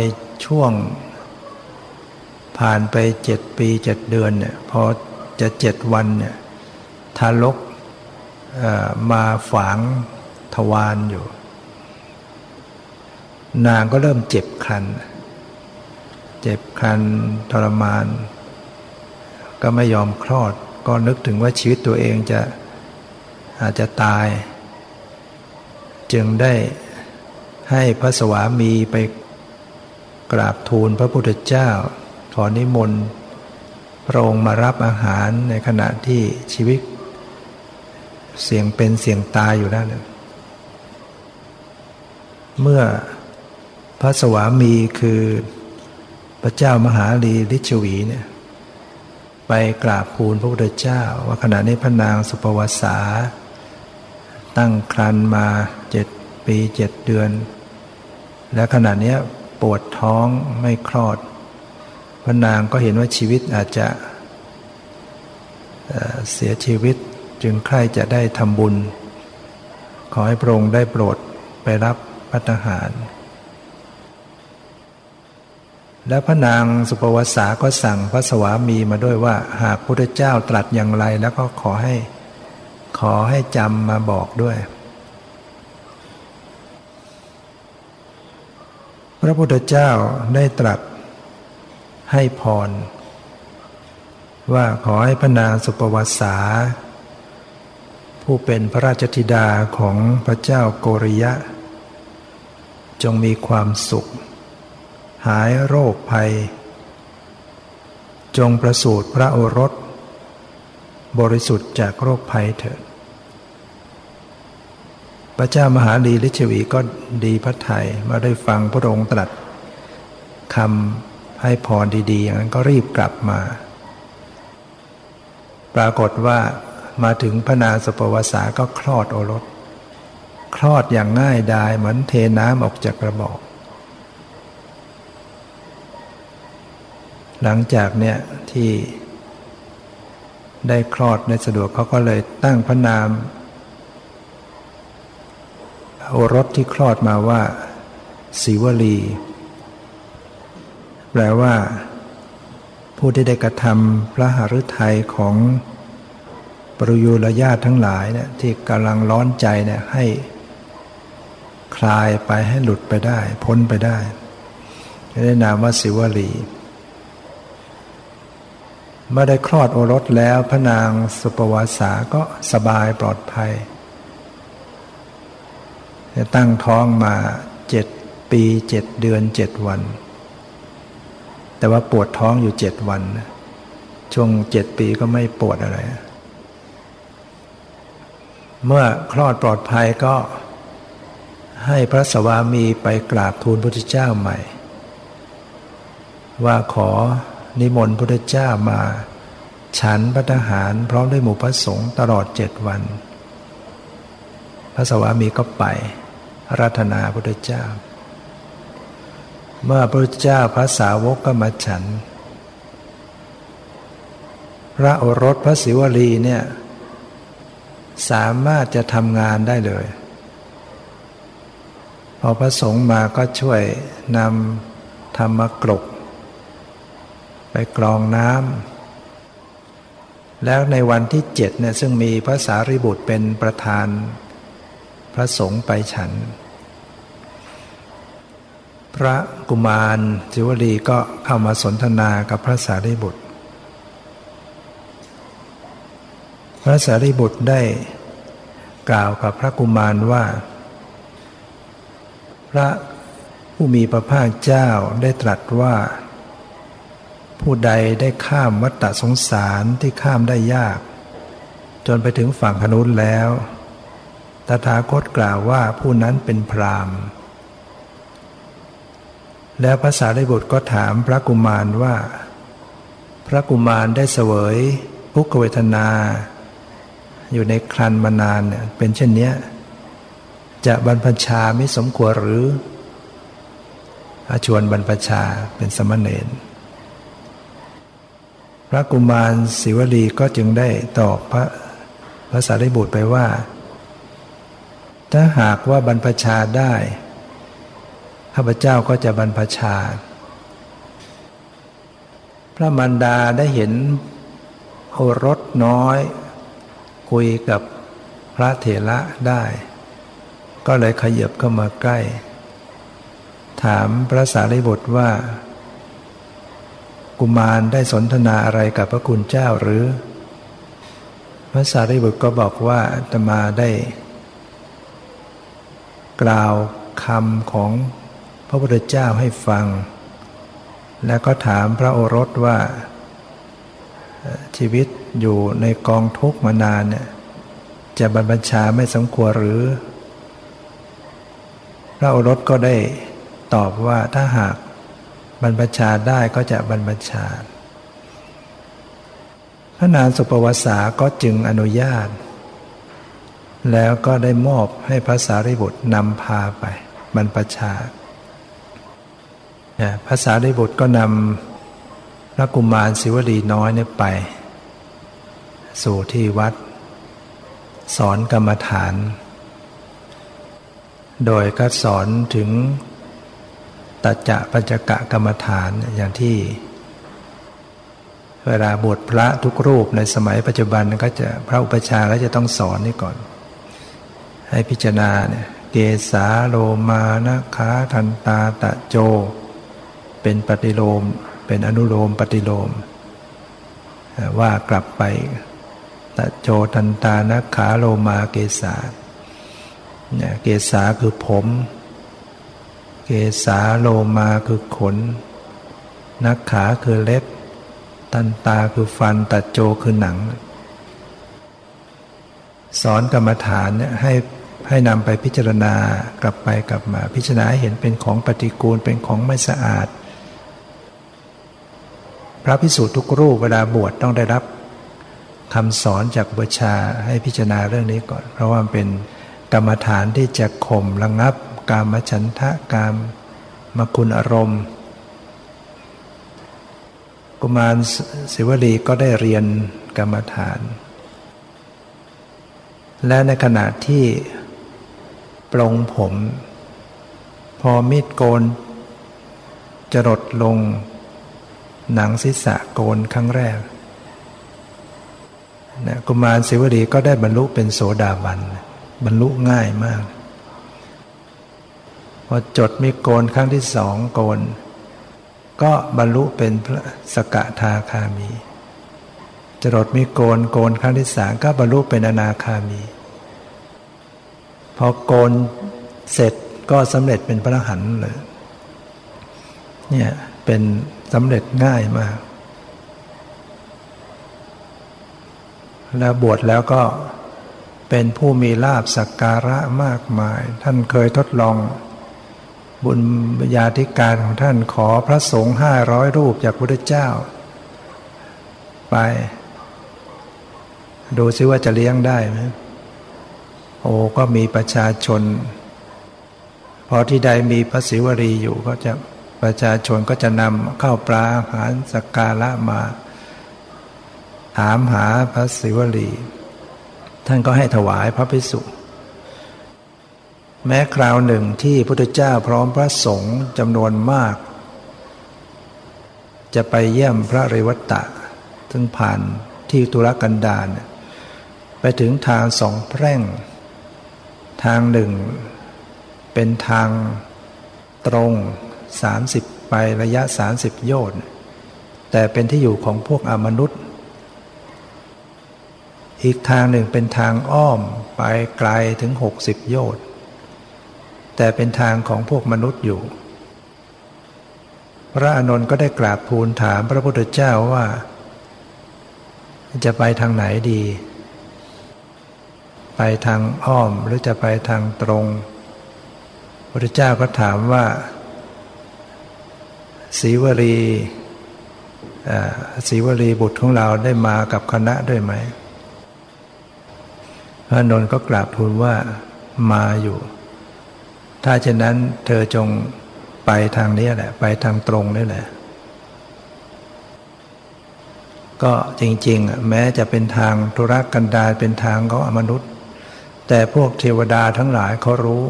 ช่วง ผ่านไปเจ็ดปีเจ็ดเดือนเนี่ยพอจะเจ็ดวันเนี่ยทารกมาฝังทวารอยู่ นางก็เริ่มเจ็บคัน เจ็บคันทรมาน ก็ไม่ยอมคลอด ก็นึกถึงว่าชีวิตตัวเองจะอาจจะตาย จึงได้ ให้พระสวามีไปกราบทูลพระพุทธเจ้า ขอนิมนต์พระองค์มารับอาหารในขณะที่ชีวิต เสี่ยงเป็นเสี่ยงตายอยู่นั่นเมื่อพระสวามีคือพระเจ้ามหาลีลิชวีเนี่ยไปกราบภูลพระพุทธเจ้า ว่าขณะนี้พระนางสุปวสา ตั้งครันมา ปีเจ็ดเดือน และขณะนี้ปวดท้องไม่คลอดพระนางก็เห็นว่าชีวิตอาจจะเสียชีวิตจึงใคร่จะได้ทำบุญ ขอให้พระองค์ได้โปรดไปรับพัฒหาร และพระนางสุปวสาก็สั่งพระสวามีมาด้วยว่า หากพระเจ้าตรัสอย่างไรแล้วก็ขอให้ขอให้จำมาบอกด้วย พระพุทธเจ้าได้ตรัสให้พร ว่าขอให้พระนางสุปวัสสา ผู้เป็นพระราชธิดาของพระเจ้าโกริยะ จงมีความสุข หายโรคภัย จงประสูติพระโอรส บริสุทธิ์จากโรคภัยเถิด พระเจ้ามหาลีลิชวีก็ดีพระไทยมาได้ฟังพระองค์ตรัสคำให้พรดี ๆ อย่างนั้นก็รีบกลับมา ปรากฏว่ามาถึงพระนาสปวสาก็คลอดโอรส คลอดอย่างง่ายดายเหมือนเทน้ำออกจากกระบอก หลังจากเนี่ยที่ได้คลอดในสะดวกเขาก็เลยตั้งพระนาม โอรสที่คลอดมาว่าศิวลี แปลว่า ผู้ที่ได้กระทำพระหฤทัยของปรุยุรญาติทั้งหลายเนี่ยที่กำลังร้อนใจเนี่ยให้คลายไปให้หลุดไปได้ พ้นไปได้ได้นามว่าสิวลีเมื่อได้คลอดโอรสแล้วพระนางสุปวาสาก็สบายปลอดภัย ตั้งท้องมาเจ็ดปีเจ็ดเดือนเจ็ดวัน แต่ว่าปวดท้องอยู่เจ็ดวัน ช่วงเจ็ดปีก็ไม่ปวดอะไร เมื่อคลอดปลอดภัยก็ให้พระสวามีไปกราบทูลพระพุทธเจ้าใหม่ ว่าขอนิมนต์พระพุทธเจ้ามา ฉันพระทหารพร้อมด้วยหมู่พระสงฆ์ตลอดเจ็ดวัน พระสวามีก็ไป รัตนาพระพุทธเจ้า เมื่อพระเจ้าพระสาวกก็มาฉัน พระโอรสพระศิวลีเนี่ยสามารถจะทำงานได้เลย พอพระสงฆ์มาก็ช่วยนำธรรมกรกไปกรองน้ำแล้วในวันที่เจ็ดเนี่ยซึ่งมีพระสารีบุตรเป็นประธาน พระสงฆ์ไปฉัน พระกุมารจิวลีก็เข้ามาสนทนากับพระสารีบุตร พระสารีบุตรได้กล่าวกับพระกุมารว่า พระผู้มีพระภาคเจ้าได้ตรัสว่า ผู้ใดได้ข้ามวัฏสงสารที่ข้ามได้ยาก จนไปถึงฝั่งขนุนแล้ว ตถาคตกล่าวว่าผู้นั้นเป็นพรามณ์ แล้วพระสารีบุตรก็ถามพระกุมารว่า พระกุมารได้เสวยทุกขเวทนา อยู่ในครันมานานเนี่ยเป็นเช่นนี้จะบรรพชาไม่สมควรหรืออาชวนบรรพชาเป็นสมณเณรพระกุมารศิวลีก็จึงได้ตอบพระพระสารีบุตรไปว่า ถ้าหากว่าบรรพชาได้ข้าพเจ้าก็จะบรรพชา พระมารดาได้เห็นโอรสน้อย คุยกับพระเถระได้ ก็เลยขยับเข้ามาใกล้ ถามพระสารีบุตรว่า กุมารได้สนทนาอะไรกับพระคุณเจ้าหรือ พระสารีบุตรก็บอกว่าตมาได้ กล่าวคำของพระพุทธเจ้าให้ฟัง แล้วก็ถามพระโอรสว่า ชีวิตอยู่ในกองทุกข์มานานเนี่ยจะบรรพชาไม่สมควรหรือ พระโอรสก็ได้ตอบว่าถ้าหากบรรพชาได้ก็จะบรรพชาพระนางสุปวสาก็จึงอนุญาต แล้วก็ได้มอบให้พระสารีบุตรนำพาไปบรรพชาพระสารีบุตรก็นำพระกุมารศิวลีน้อยเนี่ยไป สู่ที่วัด สอนกรรมฐาน โดยก็สอนถึงตัจจะปัจกะกรรมฐานอย่างที่ เวลาบวชพระทุกรูปในสมัยปัจจุบันก็จะพระอุปชาก็จะต้องสอนนี่ก่อน ให้พิจารณาเนี่ยเกสาโลมานะขาทันตาตะโจ เป็นปฏิโลม เป็นอนุโลมปฏิโลม ว่ากลับไปตะโจทันตานักขาโลมาเกษาเนี่ยเกษาคือผม เกษาโลมาคือขน นักขาคือเล็บตันตาคือฟันตัดโจคือหนัง สอนกรรมฐานเนี่ยให้ให้นำไปพิจารณากลับไปกลับมา พิจารณาเห็นเป็นของปฏิกูลเป็นของไม่สะอาด พระพิสุทุกรูปเวลาบวชต้องได้รับคำสอนจากบูชาให้พิจารณาเรื่องนี้ก่อน เพราะว่าเป็นกรรมฐานที่จะข่มระงับ กามฉันทะกามมคุณอารมณ์ กุมารศิวลีก็ได้เรียนกรรมฐาน และในขณะที่ปลงผม พอมีดโกนจรดลง หนังศีรษะโกนครั้งแรกนะกุมารศิวลีก็ได้บรรลุเป็นโสดาบัน บรรลุง่ายมาก พอจดมีโกนครั้งที่สองโกน ก็บรรลุเป็นพระสกทาคามี จรดมีโกนโกนครั้งที่สามก็บรรลุเป็นอนาคามี พอโกนเสร็จก็สำเร็จเป็นพระหันเลยเนี่ยเป็นสำเร็จง่ายมาก แล้วบวชแล้วก็เป็นผู้มีลาบสักการะมากมาย ท่านเคยทดลองบุญญาธิการของท่านขอพระสงฆ์ห้าร้อยรูปจากพระเจ้า ไป ดูซิว่าจะเลี้ยงได้ไหมโอ้ก็มีประชาชน พอที่ใดมีพระศิวรีอยู่ก็จะประชาชนก็จะนำข้าวปลาอาหารสักการะมา ถามหาพระศิวลี ท่านก็ให้ถวายพระภิกษุ แม้คราวหนึ่งที่พระพุทธเจ้าพร้อมพระสงฆ์จำนวนมาก จะไปเยี่ยมพระเรวัตตะ ซึ่งผ่านที่ตุรกันดาร ไปถึงทางสองแพร่ง ทางหนึ่ง เป็นทางตรงสามสิบไประยะสามสิบโยชน์ แต่เป็นที่อยู่ของพวกอมนุษย์ อีกทางหนึ่งเป็นทางอ้อมไปไกลถึงหกสิบโยชน์ แต่เป็นทางของพวกมนุษย์อยู่ พระอานนท์ก็ได้กราบทูลถามพระพุทธเจ้าว่า จะไปทางไหนดี ไปทางอ้อมหรือจะไปทางตรงพระพุทธเจ้าก็ถามว่าศีวรีศีวรีบุตรของเราได้มากับคณะด้วยไหมพระนนท์ก็กราบทูลว่ามาอยู่ ถ้าเช่นนั้นเธอจงไปทางนี้แหละ ไปทางตรงนี่แหละ ก็จริง ๆ แม้จะเป็นทางธุรกันดารเป็นทางของอมนุษย์ แต่พวกเทวดาทั้งหลายเขารู้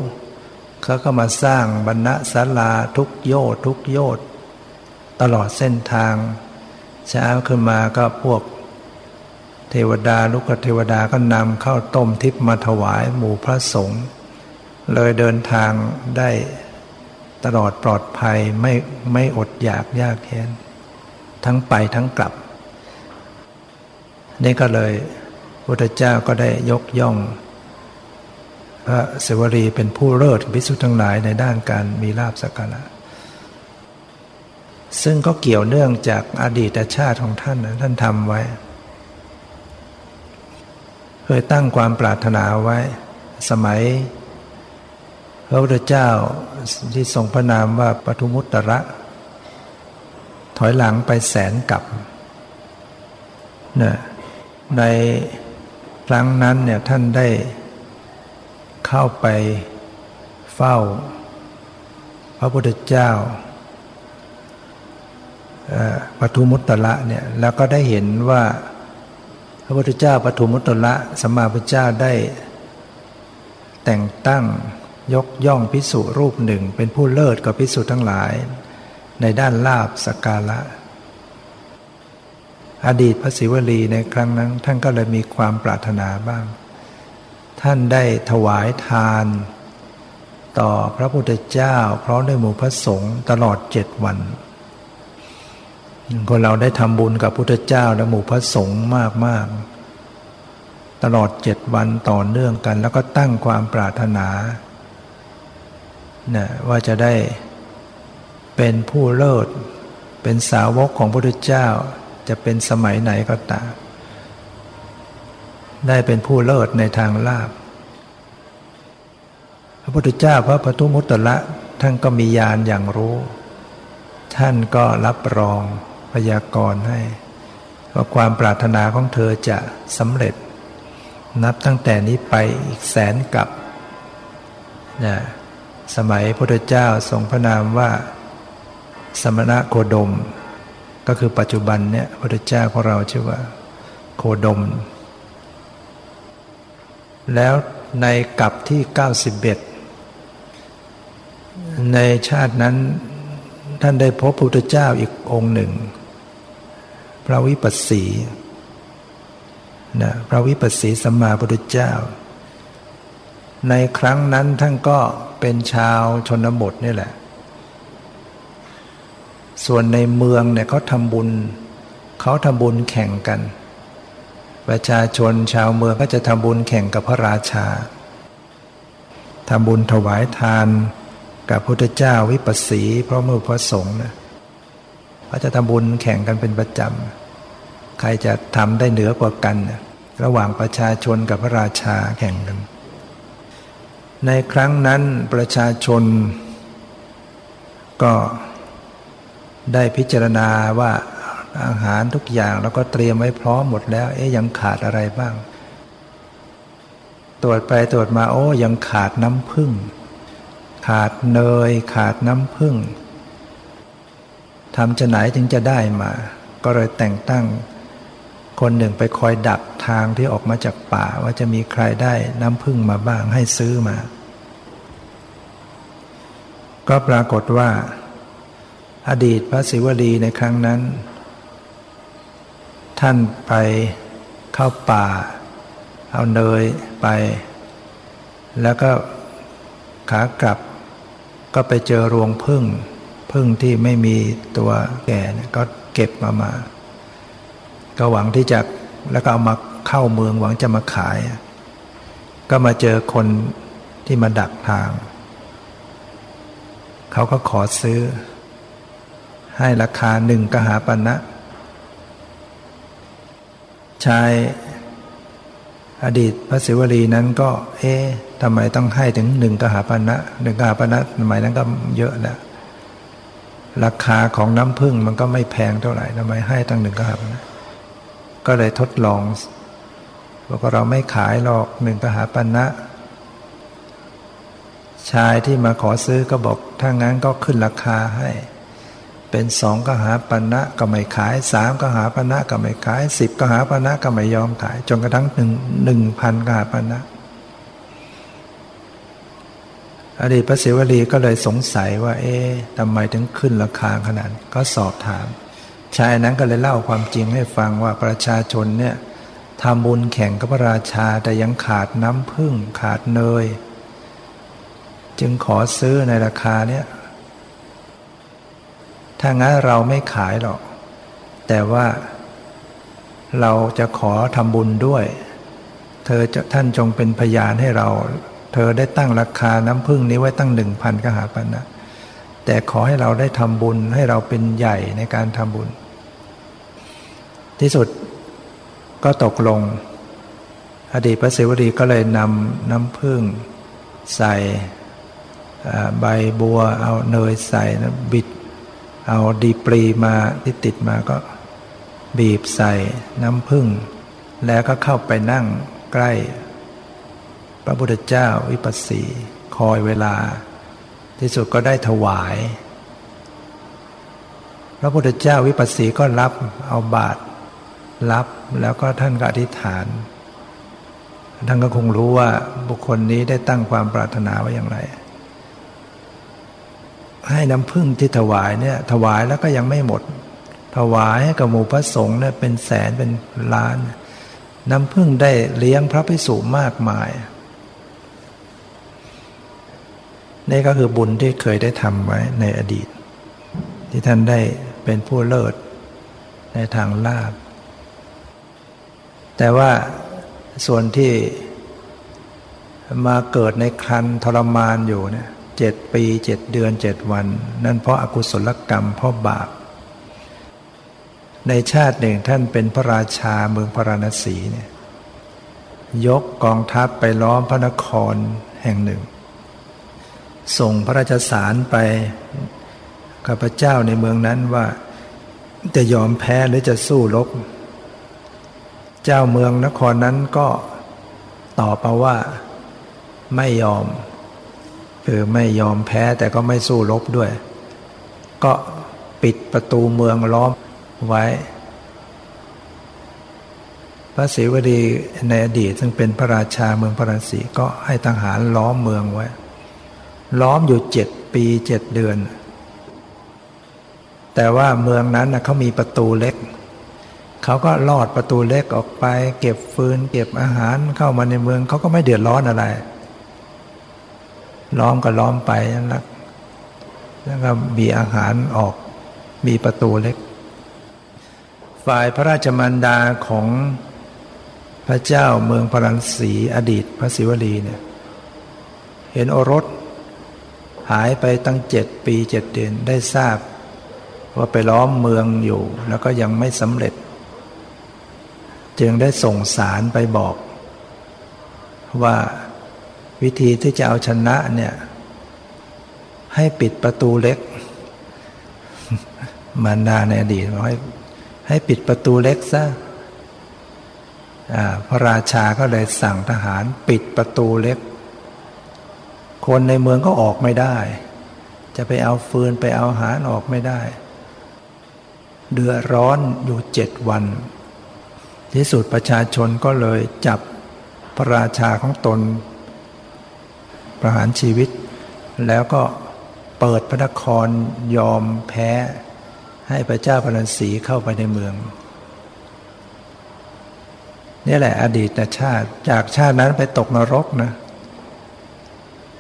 เขาก็มาสร้างบรรณศาลาทุกโยทุกโยธตลอดเส้นทาง เช้าขึ้นมาก็พวก เทวดาลูกเทวดาก็นำข้าวต้มทิพมาถวายหมู่พระสงฆ์เลยเดินทางได้ตลอดปลอดภัยไม่ไม่อดอยากยากแค้น ทั้งไปทั้งกลับ นี่ก็เลยพุทธเจ้าก็ได้ยกย่อง พระเสวรีเป็นผู้เลิศพิสุทธ์ทั้งหลายในด้านการมีลาบสักการะซึ่งก็เกี่ยวเนื่องจากอดีตชาติของท่านท่านทำไว้ เคยตั้งความปรารถนาไว้ สมัย พระพุทธเจ้าที่ทรงพระนามว่าปทุมุตตระ ถอยหลังไปแสนกับนในครั้งนั้นเนี่ยท่านได้ เข้าไปเฝ้า พระพุทธเจ้าปทุมุตตะเนี่ยแล้วก็ได้เห็นว่าพระพุทธเจ้าปทุมุตตะสัมมาพุทธเจ้าได้ แต่งตั้งยกย่องพิสุรูปหนึ่ง เป็นผู้เลิศกับพิสุทั้งหลาย ในด้านลาบสกาละอดีตพระศิวลีในครั้งนั้นท่านก็เลยมีความปรารถนาบ้าง ท่านได้ถวายทาน ต่อพระพุทธเจ้าพร้อมด้วยหมู่พระสงฆ์ตลอดเจ็ดวันคนเราได้ทำบุญกับพุทธเจ้าและหมู่พระสงฆ์มากมากตลอดเจ็ดวันต่อเนื่องกัน แล้วก็ตั้งความปรารถนานะว่าจะได้เป็นผู้เลิศ เป็นสาวกของพระพุทธเจ้า จะเป็นสมัยไหนก็ตาม ได้เป็นผู้เลิศในทางลาบพระพุทธเจ้าพระปทุมุตตะท่านก็มีญาณอย่างรู้ ท่านก็รับรองพยากรณ์ให้ ว่าความปรารถนาของเธอจะสำเร็จ นับตั้งแต่นี้ไปอีกแสนกับนะสมัยพระเจ้าทรงพระนามว่า สมณะโคดม ก็คือปัจจุบันเนี่ยพระพุทธเจ้าของเราชื่อว่า โคดม แล้วในกับที่ 91 ในชาตินั้นท่านได้พบพระพุทธเจ้าอีกองค์หนึ่ง พระวิปัสสีนะพระวิปัสสีสัมมาพุทธเจ้า ในครั้งนั้นท่านก็เป็นชาวชนบทนี่แหละ ส่วนในเมืองเนี่ยเขาทำบุญเขาทำบุญแข่งกัน ประชาชนชาวเมืองก็จะทำบุญแข่งกับพระราชาทำบุญถวายทานกับพุทธเจ้าวิปัสสีพระมือพระสงฆ์นะเขาจะทำบุญแข่งกันเป็นประจำ ใครจะทำได้เหนือกว่ากัน ระหว่างประชาชนกับพระราชาแข่งกัน ในครั้งนั้นประชาชน ก็ได้พิจารณาว่า อาหารทุกอย่างแล้วก็เตรียมไว้พร้อมหมดแล้ว เอ๊ยยังขาดอะไรบ้าง ตรวจไปตรวจมาโอ้ยังขาดน้ำผึ้งขาดเนย ขาดน้ำผึ้งทำจะไหนถึงจะได้มา ก็เลยแต่งตั้ง คนหนึ่งไปคอยดักทางที่ออกมาจากป่าว่าจะมีใครได้น้ำพึ่งมาบ้างให้ซื้อมา ก็ปรากฏว่า อดีตพระศิวลีในครั้งนั้น ท่านไปเข้าป่า เอาเนยไป แล้วก็ขากลับ ก็ไปเจอรวงพึ่งพึ่งที่ไม่มีตัวแก่ก็เก็บมามา ก็หวังที่จะแล้วก็เอามาเข้าเมืองหวังจะมาขาย ก็มาเจอคนที่มาดักทาง เขาก็ขอซื้อ ให้ราคาหนึ่งกหาปณะนะ ชายอดีตพระศิวลีนั้นก็ เอ๊ะทำไมต้องให้ถึงหนึ่งกหาปณะนะหนึ่งกหาปณะนะสมัยนั้นก็เยอะแล้วราคาของน้ำผึ้งมันก็ไม่แพงเท่าไหร่ทำไมให้ตั้งหนึ่งกหาปณะก็เลยทดลองบอกว่าเราไม่ขายหรอกหนึ่งกหาปณะชายที่มาขอซื้อก็บอกถ้างั้นก็ขึ้นราคาให้ เป็นสองก็หาปณะก็ไม่ขายสามก็หาปณะก็ไม่ขายสิบก็หาปณะก็ไม่ยอมขาย จนกระทั่งหนึ่งหนึ่งพันก็หาปณะอดีตพระศิวลีก็เลยสงสัยว่า เอ๊ะทำไมถึงขึ้นราคาขนาดก็สอบถาม ชายนั้นก็เลยเล่าความจริงให้ฟังว่าประชาชนเนี่ยทำบุญแข่งกับพระราชาแต่ยังขาดน้ำพึ่งขาดเนย จึงขอซื้อในราคาเนี้ย ถ้างั้นเราไม่ขายหรอก แต่ว่าเราจะขอทำบุญด้วย เธอจะท่านจงเป็นพยานให้เรา เธอได้ตั้งราคาน้ำพึ่งนี้ไว้ตั้งหนึ่งพันกหาปันนะแต่ขอให้เราได้ทำบุญให้เราเป็นใหญ่ในการทำบุญ ที่สุดก็ตกลง อดีตพระศิวดีก็เลยนำน้ำพึ่งใส่ใบบัวเอาเนยใส่บิด เอาดีปรีมาที่ติดมาก็บีบใส่น้ำพึ่งแล้วก็เข้าไปนั่งใกล้ พระพุทธเจ้าวิปัสสีคอยเวลา ที่สุดก็ได้ถวาย พระพุทธเจ้าวิปัสสีก็รับเอาบาตรรับแล้วก็ท่านก็อธิษฐาน ท่านก็คงรู้ว่าบุคคลนี้ได้ตั้งความปรารถนาไว้อย่างไร ให้น้ำพึ่งที่ถวายเนี่ยถวายแล้วก็ยังไม่หมด ถวายให้กับหมู่พระสงฆ์เนี่ยเป็นแสนเป็นล้าน น้ำพึ่งได้เลี้ยงพระภิกษุมากมาย นี่ก็คือบุญที่เคยได้ทำไว้ในอดีต ที่ท่านได้เป็นผู้เลิศในทางลาบ แต่ว่าส่วนที่มาเกิดในครันทรมานอยู่เนี่ย เจ็ดปีเจ็ดเดือนเจ็ดวัน นั่นเพราะอากุศลกรรมเพราะบาป ในชาติหนึ่งท่านเป็นพระราชาเมืองพระราณสีเนี่ยยกกองทัพไปล้อมพระนครแห่งหนึ่ง ส่งพระราชสารไปข้าพเจ้าในเมืองนั้นว่าจะยอมแพ้หรือจะสู้รบเจ้าเมืองนครนั้นก็ตอบมาว่าไม่ยอม คือไม่ยอมแพ้แต่ก็ไม่สู้รบด้วย ก็ปิดประตูเมืองล้อมไว้ พระศรีวดีในอดีตซึ่งเป็นพระราชาเมืองพระราศีก็ให้ทหารล้อมเมืองไว้ ล้อมอยู่เจ็ดปีเจ็ดเดือน แต่ว่าเมืองนั้นนะเขามีประตูเล็ก เขาก็ลอดประตูเล็กออกไป เก็บฟืน เก็บอาหารเข้ามาในเมืองเขาก็ไม่เดือดร้อนอะไร ล้อมก็ล้อมไปนั่นแหละแล้วก็มีอาหารออกมีประตูเล็ก ฝ่ายพระราชมันดาของพระเจ้าเมืองพรันสีอดีตพระศิวลีเนี่ยเห็นโอรส หายไปตั้งเจ็ดปีเจ็ดเดือนได้ทราบ ว่าไปล้อมเมืองอยู่ แล้วก็ยังไม่สำเร็จ จึงได้ส่งสารไปบอก ว่า วิธีที่จะเอาชนะเนี่ย ให้ปิดประตูเล็ก มารดาในอดีตบอกให้ให้ปิดประตูเล็กซะพระราชาก็เลยสั่งทหารปิดประตูเล็ก คนในเมืองก็ออกไม่ได้ จะไปเอาฟืนไปเอาอาหารออกไม่ได้ เดือดร้อนอยู่เจ็ดวัน ที่สุดประชาชนก็เลยจับพระราชาของตน ประหารชีวิต แล้วก็เปิดพระนครยอมแพ้ ให้พระเจ้าพระนศีเข้าไปในเมืองนี่แหละอดีตชาติจากชาตินั้นไปตกนรกนะ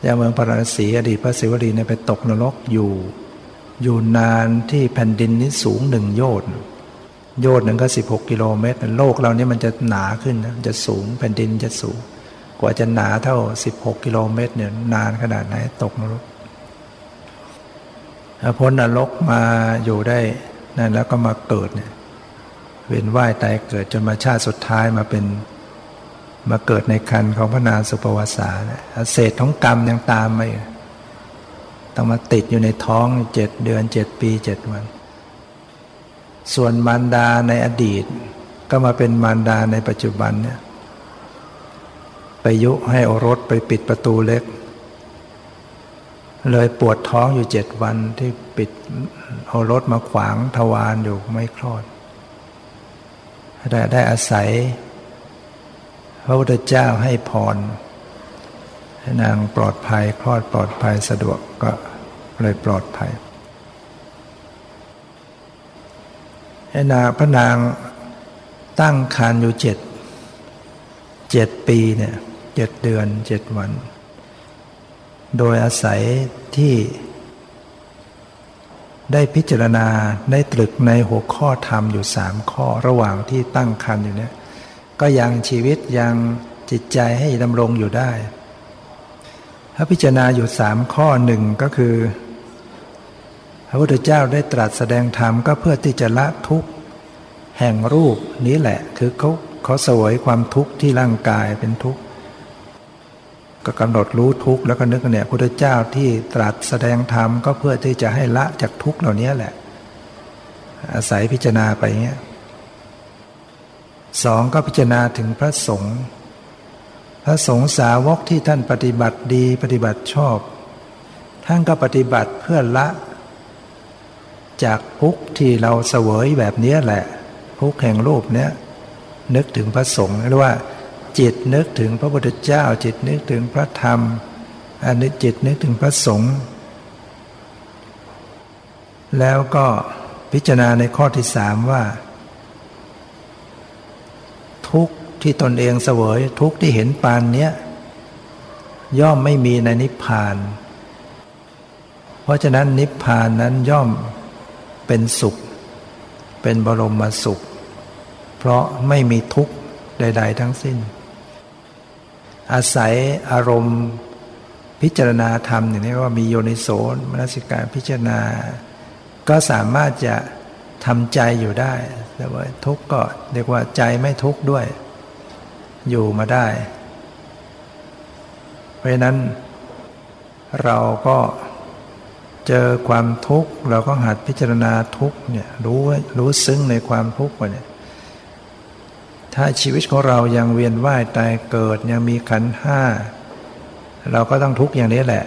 ยาเมืองพระนศีอดีตพระศิวลีเนี่ยไปตกนรกอยู่ อยู่นานที่แผ่นดินนี้สูงหนึ่งโยชน์โยดหนึ่งก็สิบหกกิโลเมตร โลกเรานี่มันจะหนาขึ้นนะจะสูงแผ่นดินจะสูง ว่าจะหนาเท่าสิบหกกิโลเมตรเนี่ยนานขนาดไหนตกนรกพ้นนรกมาอยู่ได้นั่นแล้วก็มาเกิดเนี่ยเวียนว่ายตายเกิดจนมาชาติสุดท้ายมาเป็นมาเกิดในคันของพระนางสุปวสานะเศษของกรรมยังตามมาต้องมาติดอยู่ในท้องเจ็ดเดือนเจ็ดปีเจ็ดวัน ส่วนมารดาในอดีต ก็มาเป็นมารดาในปัจจุบันเนี่ย ไปยุให้อรถไปปิดประตูเล็ก เลยปวดท้องอยู่เจ็ดวันที่ปิดเอรถมาขวางทวารอยู่ไม่คลอดได้ได้อาศัย พระพุทธเจ้าให้พรในางปลอดภัยคลอดปลอดภัยสะดวกก็เลยปลอดภัยให้นางพระนางตั้งครรภ์อยู่เจ็ดเจ็ดปีเนี่ย เจ็ดเดือนเจ็ดวัน โดยอาศัยที่ได้พิจารณาได้ตรึกในหัวข้อธรรมอยู่สามข้อระหว่างที่ตั้งครรภ์อยู่เนี่ยก็ยังชีวิตยังจิตใจให้ดำรงอยู่ได้ ถ้าพิจารณาอยู่สามข้อหนึ่งก็คือ พระพุทธเจ้าได้ตรัสแสดงธรรมก็เพื่อที่จะละทุกข์แห่งรูปนี้แหละ คือเขาเขาสวยความทุกข์ที่ร่างกายเป็นทุกข์ ก็กำหนดรู้ทุกข์แล้วก็นึกเนี่ยพุทธเจ้าที่ตรัสแสดงธรรมก็เพื่อที่จะให้ละจากทุกข์เหล่านี้แหละ อาศัยพิจารณาไปเงี้ยสองก็พิจารณาถึงพระสงฆ์พระสงฆ์สาวกที่ท่านปฏิบัติดีปฏิบัติชอบ ท่านก็ปฏิบัติเพื่อละ จากทุกที่เราเสวยแบบนี้แหละทุกแห่งรูปเนี้ยนึกถึงพระสงฆ์เรียกว่า จิตนึกถึงพระพุทธเจ้า จิตนึกถึงพระธรรม อันนี้จิตนึกถึงพระสงฆ์แล้วก็พิจารณาในข้อที่สามว่า ทุกที่ตนเองเสวย ทุกที่เห็นปานเนี้ยย่อมไม่มีในนิพพาน เพราะฉะนั้นนิพพานนั้นย่อมเป็นสุข เป็นบรมสุข เพราะไม่มีทุกข์ใด ๆ ทั้งสิ้น อาศัยอารมณ์พิจารณาธรรมอย่างนี้ว่ามีโยนิโสมนสิการพิจารณา ก็สามารถจะทำใจอยู่ได้แต่ว่าทุกข์ก็เรียกว่าใจไม่ทุกข์ด้วย อยู่มาได้ เพราะนั้น เราก็เจอความทุกข์เราก็หัดพิจารณาทุกข์เนี่ยรู้รู้ซึ้งในความทุกข์เนี่ย ถ้าชีวิตของเรายังเวียนว่ายตายเกิดยังมีขันห้า เราก็ต้องทุกข์อย่างนี้แหละ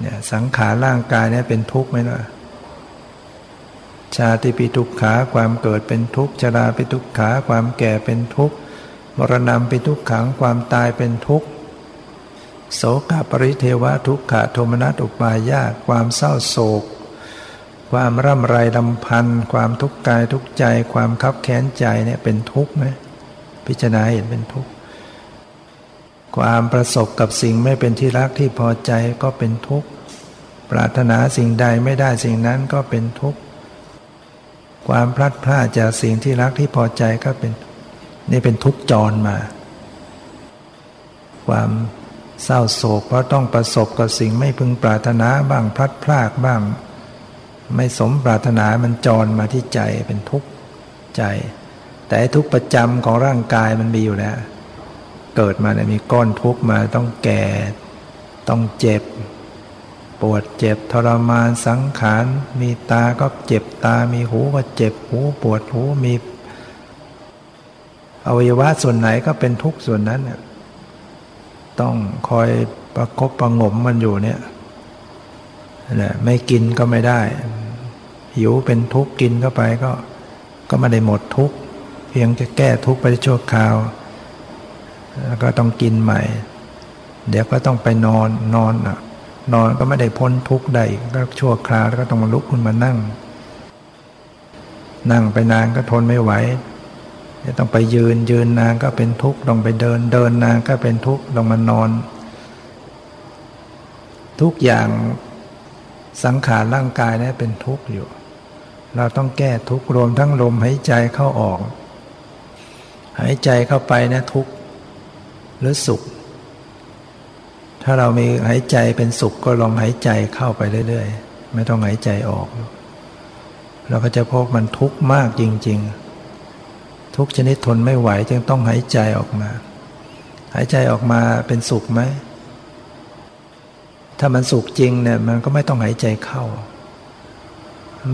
เนี่ยสังขารร่างกายเนี่ยเป็นทุกข์ไหมล่ะชาติปิทุกขาความเกิดเป็นทุกข์ชราปิทุกขาความแก่เป็นทุกข์มรณะป็นทุกขังความตายเป็นทุกข์โสกปริเทวะทุกขะโทมนัสอุปายาความเศร้าโศก ความร่ำไรลำพันธ์ความทุกข์กายทุกใจ ความคับแค้นใจเนี่ยเป็นทุกข์ไหมพิจารณาเห็นเป็นทุกข์ความประสบกับสิ่งไม่เป็นที่รักที่พอใจก็เป็นทุกข์ปรารถนาสิ่งใดไม่ได้สิ่งนั้นก็เป็นทุกข์ความพลัดพรากจากสิ่งที่รักที่พอใจก็เป็นนี่เป็นทุกข์จรมา ความเศร้าโศกเพราะต้องประสบกับสิ่งไม่พึงปรารถนาบ้างพลัดพรากบ้าง ไม่สมปรารถนามันจรมาที่ใจเป็นทุกข์ใจ แต่ทุกประจำของร่างกายมันมีอยู่แล้ว เกิดมาเนี่ยมีก้อนทุกข์มาต้องแก่ ต้องเจ็บ ปวดเจ็บทรมานสังขาร มีตาก็เจ็บตา มีหูก็เจ็บหูปวดหูมีอวัยวะส่วนไหนก็เป็นทุกข์ส่วนนั้นเนี่ยต้องคอยประคบประงมมันอยู่เนี่ย นะไม่กินก็ไม่ได้ หิวเป็นทุกข์กินเข้าไปก็ก็ไม่ได้หมดทุกข์เพียงจะแก้ทุกข์ไปชั่วคราว แล้วก็ต้องกินใหม่ เดี๋ยวก็ต้องไปนอนนอนอะนอนก็ไม่ได้พ้นทุกข์ใดก็ชั่วคราวแล้วก็ต้องมาลุกขึ้นมานั่ง นั่งไปนานก็ทนไม่ไหวจะต้องไปยืนยืนนานก็เป็นทุกข์ต้องไปเดิน เดินนานก็เป็นทุกข์ต้องมานอน ทุกอย่าง สังขารร่างกายนี่เป็นทุกข์อยู่ เราต้องแก้ทุกข์รวมทั้งลมหายใจเข้าออก หายใจเข้าไปนะทุกข์หรือสุข ถ้าเรามีหายใจเป็นสุขก็ลองหายใจเข้าไปเรื่อยๆ ไม่ต้องหายใจออก เราก็จะพบมันทุกข์มากจริง ๆ ทุกชนิดทนไม่ไหวจึงต้องหายใจออกมา หายใจออกมาเป็นสุขไหม ถ้ามันสุขจริงเนี่ยมันก็ไม่ต้องหายใจเข้า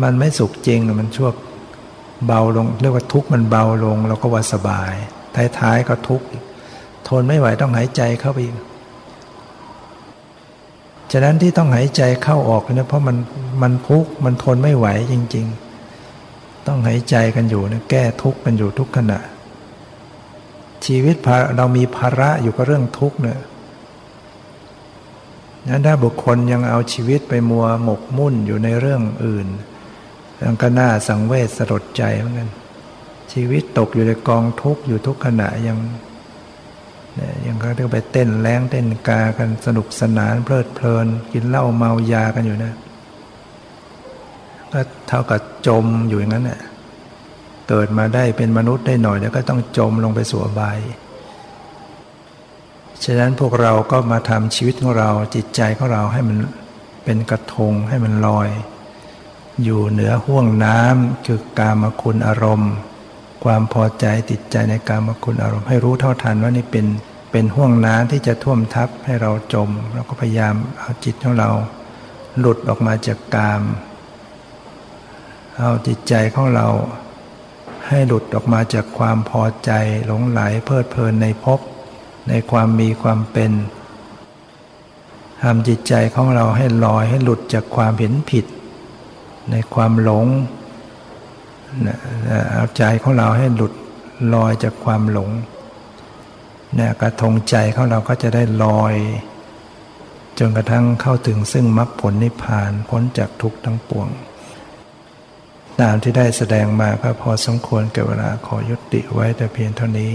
มันไม่สุขจริงมันชั่วเบาลงเรียกว่าทุกข์มันเบาลงเราก็ว่าสบาย ท้ายๆก็ทุกข์ทนไม่ไหวต้องหายใจเข้าไปอีกฉะนั้นที่ต้องหายใจเข้าออกเนี่ยเพราะมันมันพุกมันทนไม่ไหวจริง ๆ ต้องหายใจกันอยู่นะแก้ทุกข์กันอยู่ทุกขณะ ชีวิตเรามีภาระอยู่กับเรื่องทุกข์เนี่ย นั้นถ้าบุคคลยังเอาชีวิตไปมัวหมกมุ่นอยู่ในเรื่องอื่นมันก็น่าสังเวชสลดใจเหมือนกันชีวิตตกอยู่ในกองทุกข์อยู่ทุกขณะยังยังก็เรียกไปเต้นแรงเต้นกากันสนุกสนานเพลิดเพลิน กินเหล้าเมายากันอยู่นะ ก็เท่ากับจมอยู่อย่างนั้นแหละเกิดมาได้เป็นมนุษย์ได้หน่อยแล้วก็ต้องจมลงไปสู่อบาย ฉะนั้นพวกเราก็มาทำชีวิตของเราจิตใจของเราให้มันเป็นกระทงให้มันลอย อยู่เหนือห่วงน้ำคือกามคุณอารมณ์ ความพอใจติดใจในกามคุณอารมณ์ ให้รู้เท่าทันว่านี่เป็นเป็นห่วงน้ำที่จะท่วมทับให้เราจม เราก็พยายามเอาจิตของเรา หลุดออกมาจากกามเอาจิตใจของเราให้หลุดออกมาจากความพอใจหลงไหลเพลิดเพลินในภพ ในความมีความเป็นทำจิตใจของเราให้ลอยให้หลุดจากความเห็นผิด ในความหลงเอาใจของเราให้หลุดลอยจากความหลงเนี่ยกระทงใจของเราก็จะได้ลอย จนกระทั่งเข้าถึงซึ่งมรรคผลนิพพานพ้นจากทุกข์ทั้งปวง ตามที่ได้แสดงมาก็พอสมควรเก่เวลาขอยุติไว้แต่เพียงเท่านี้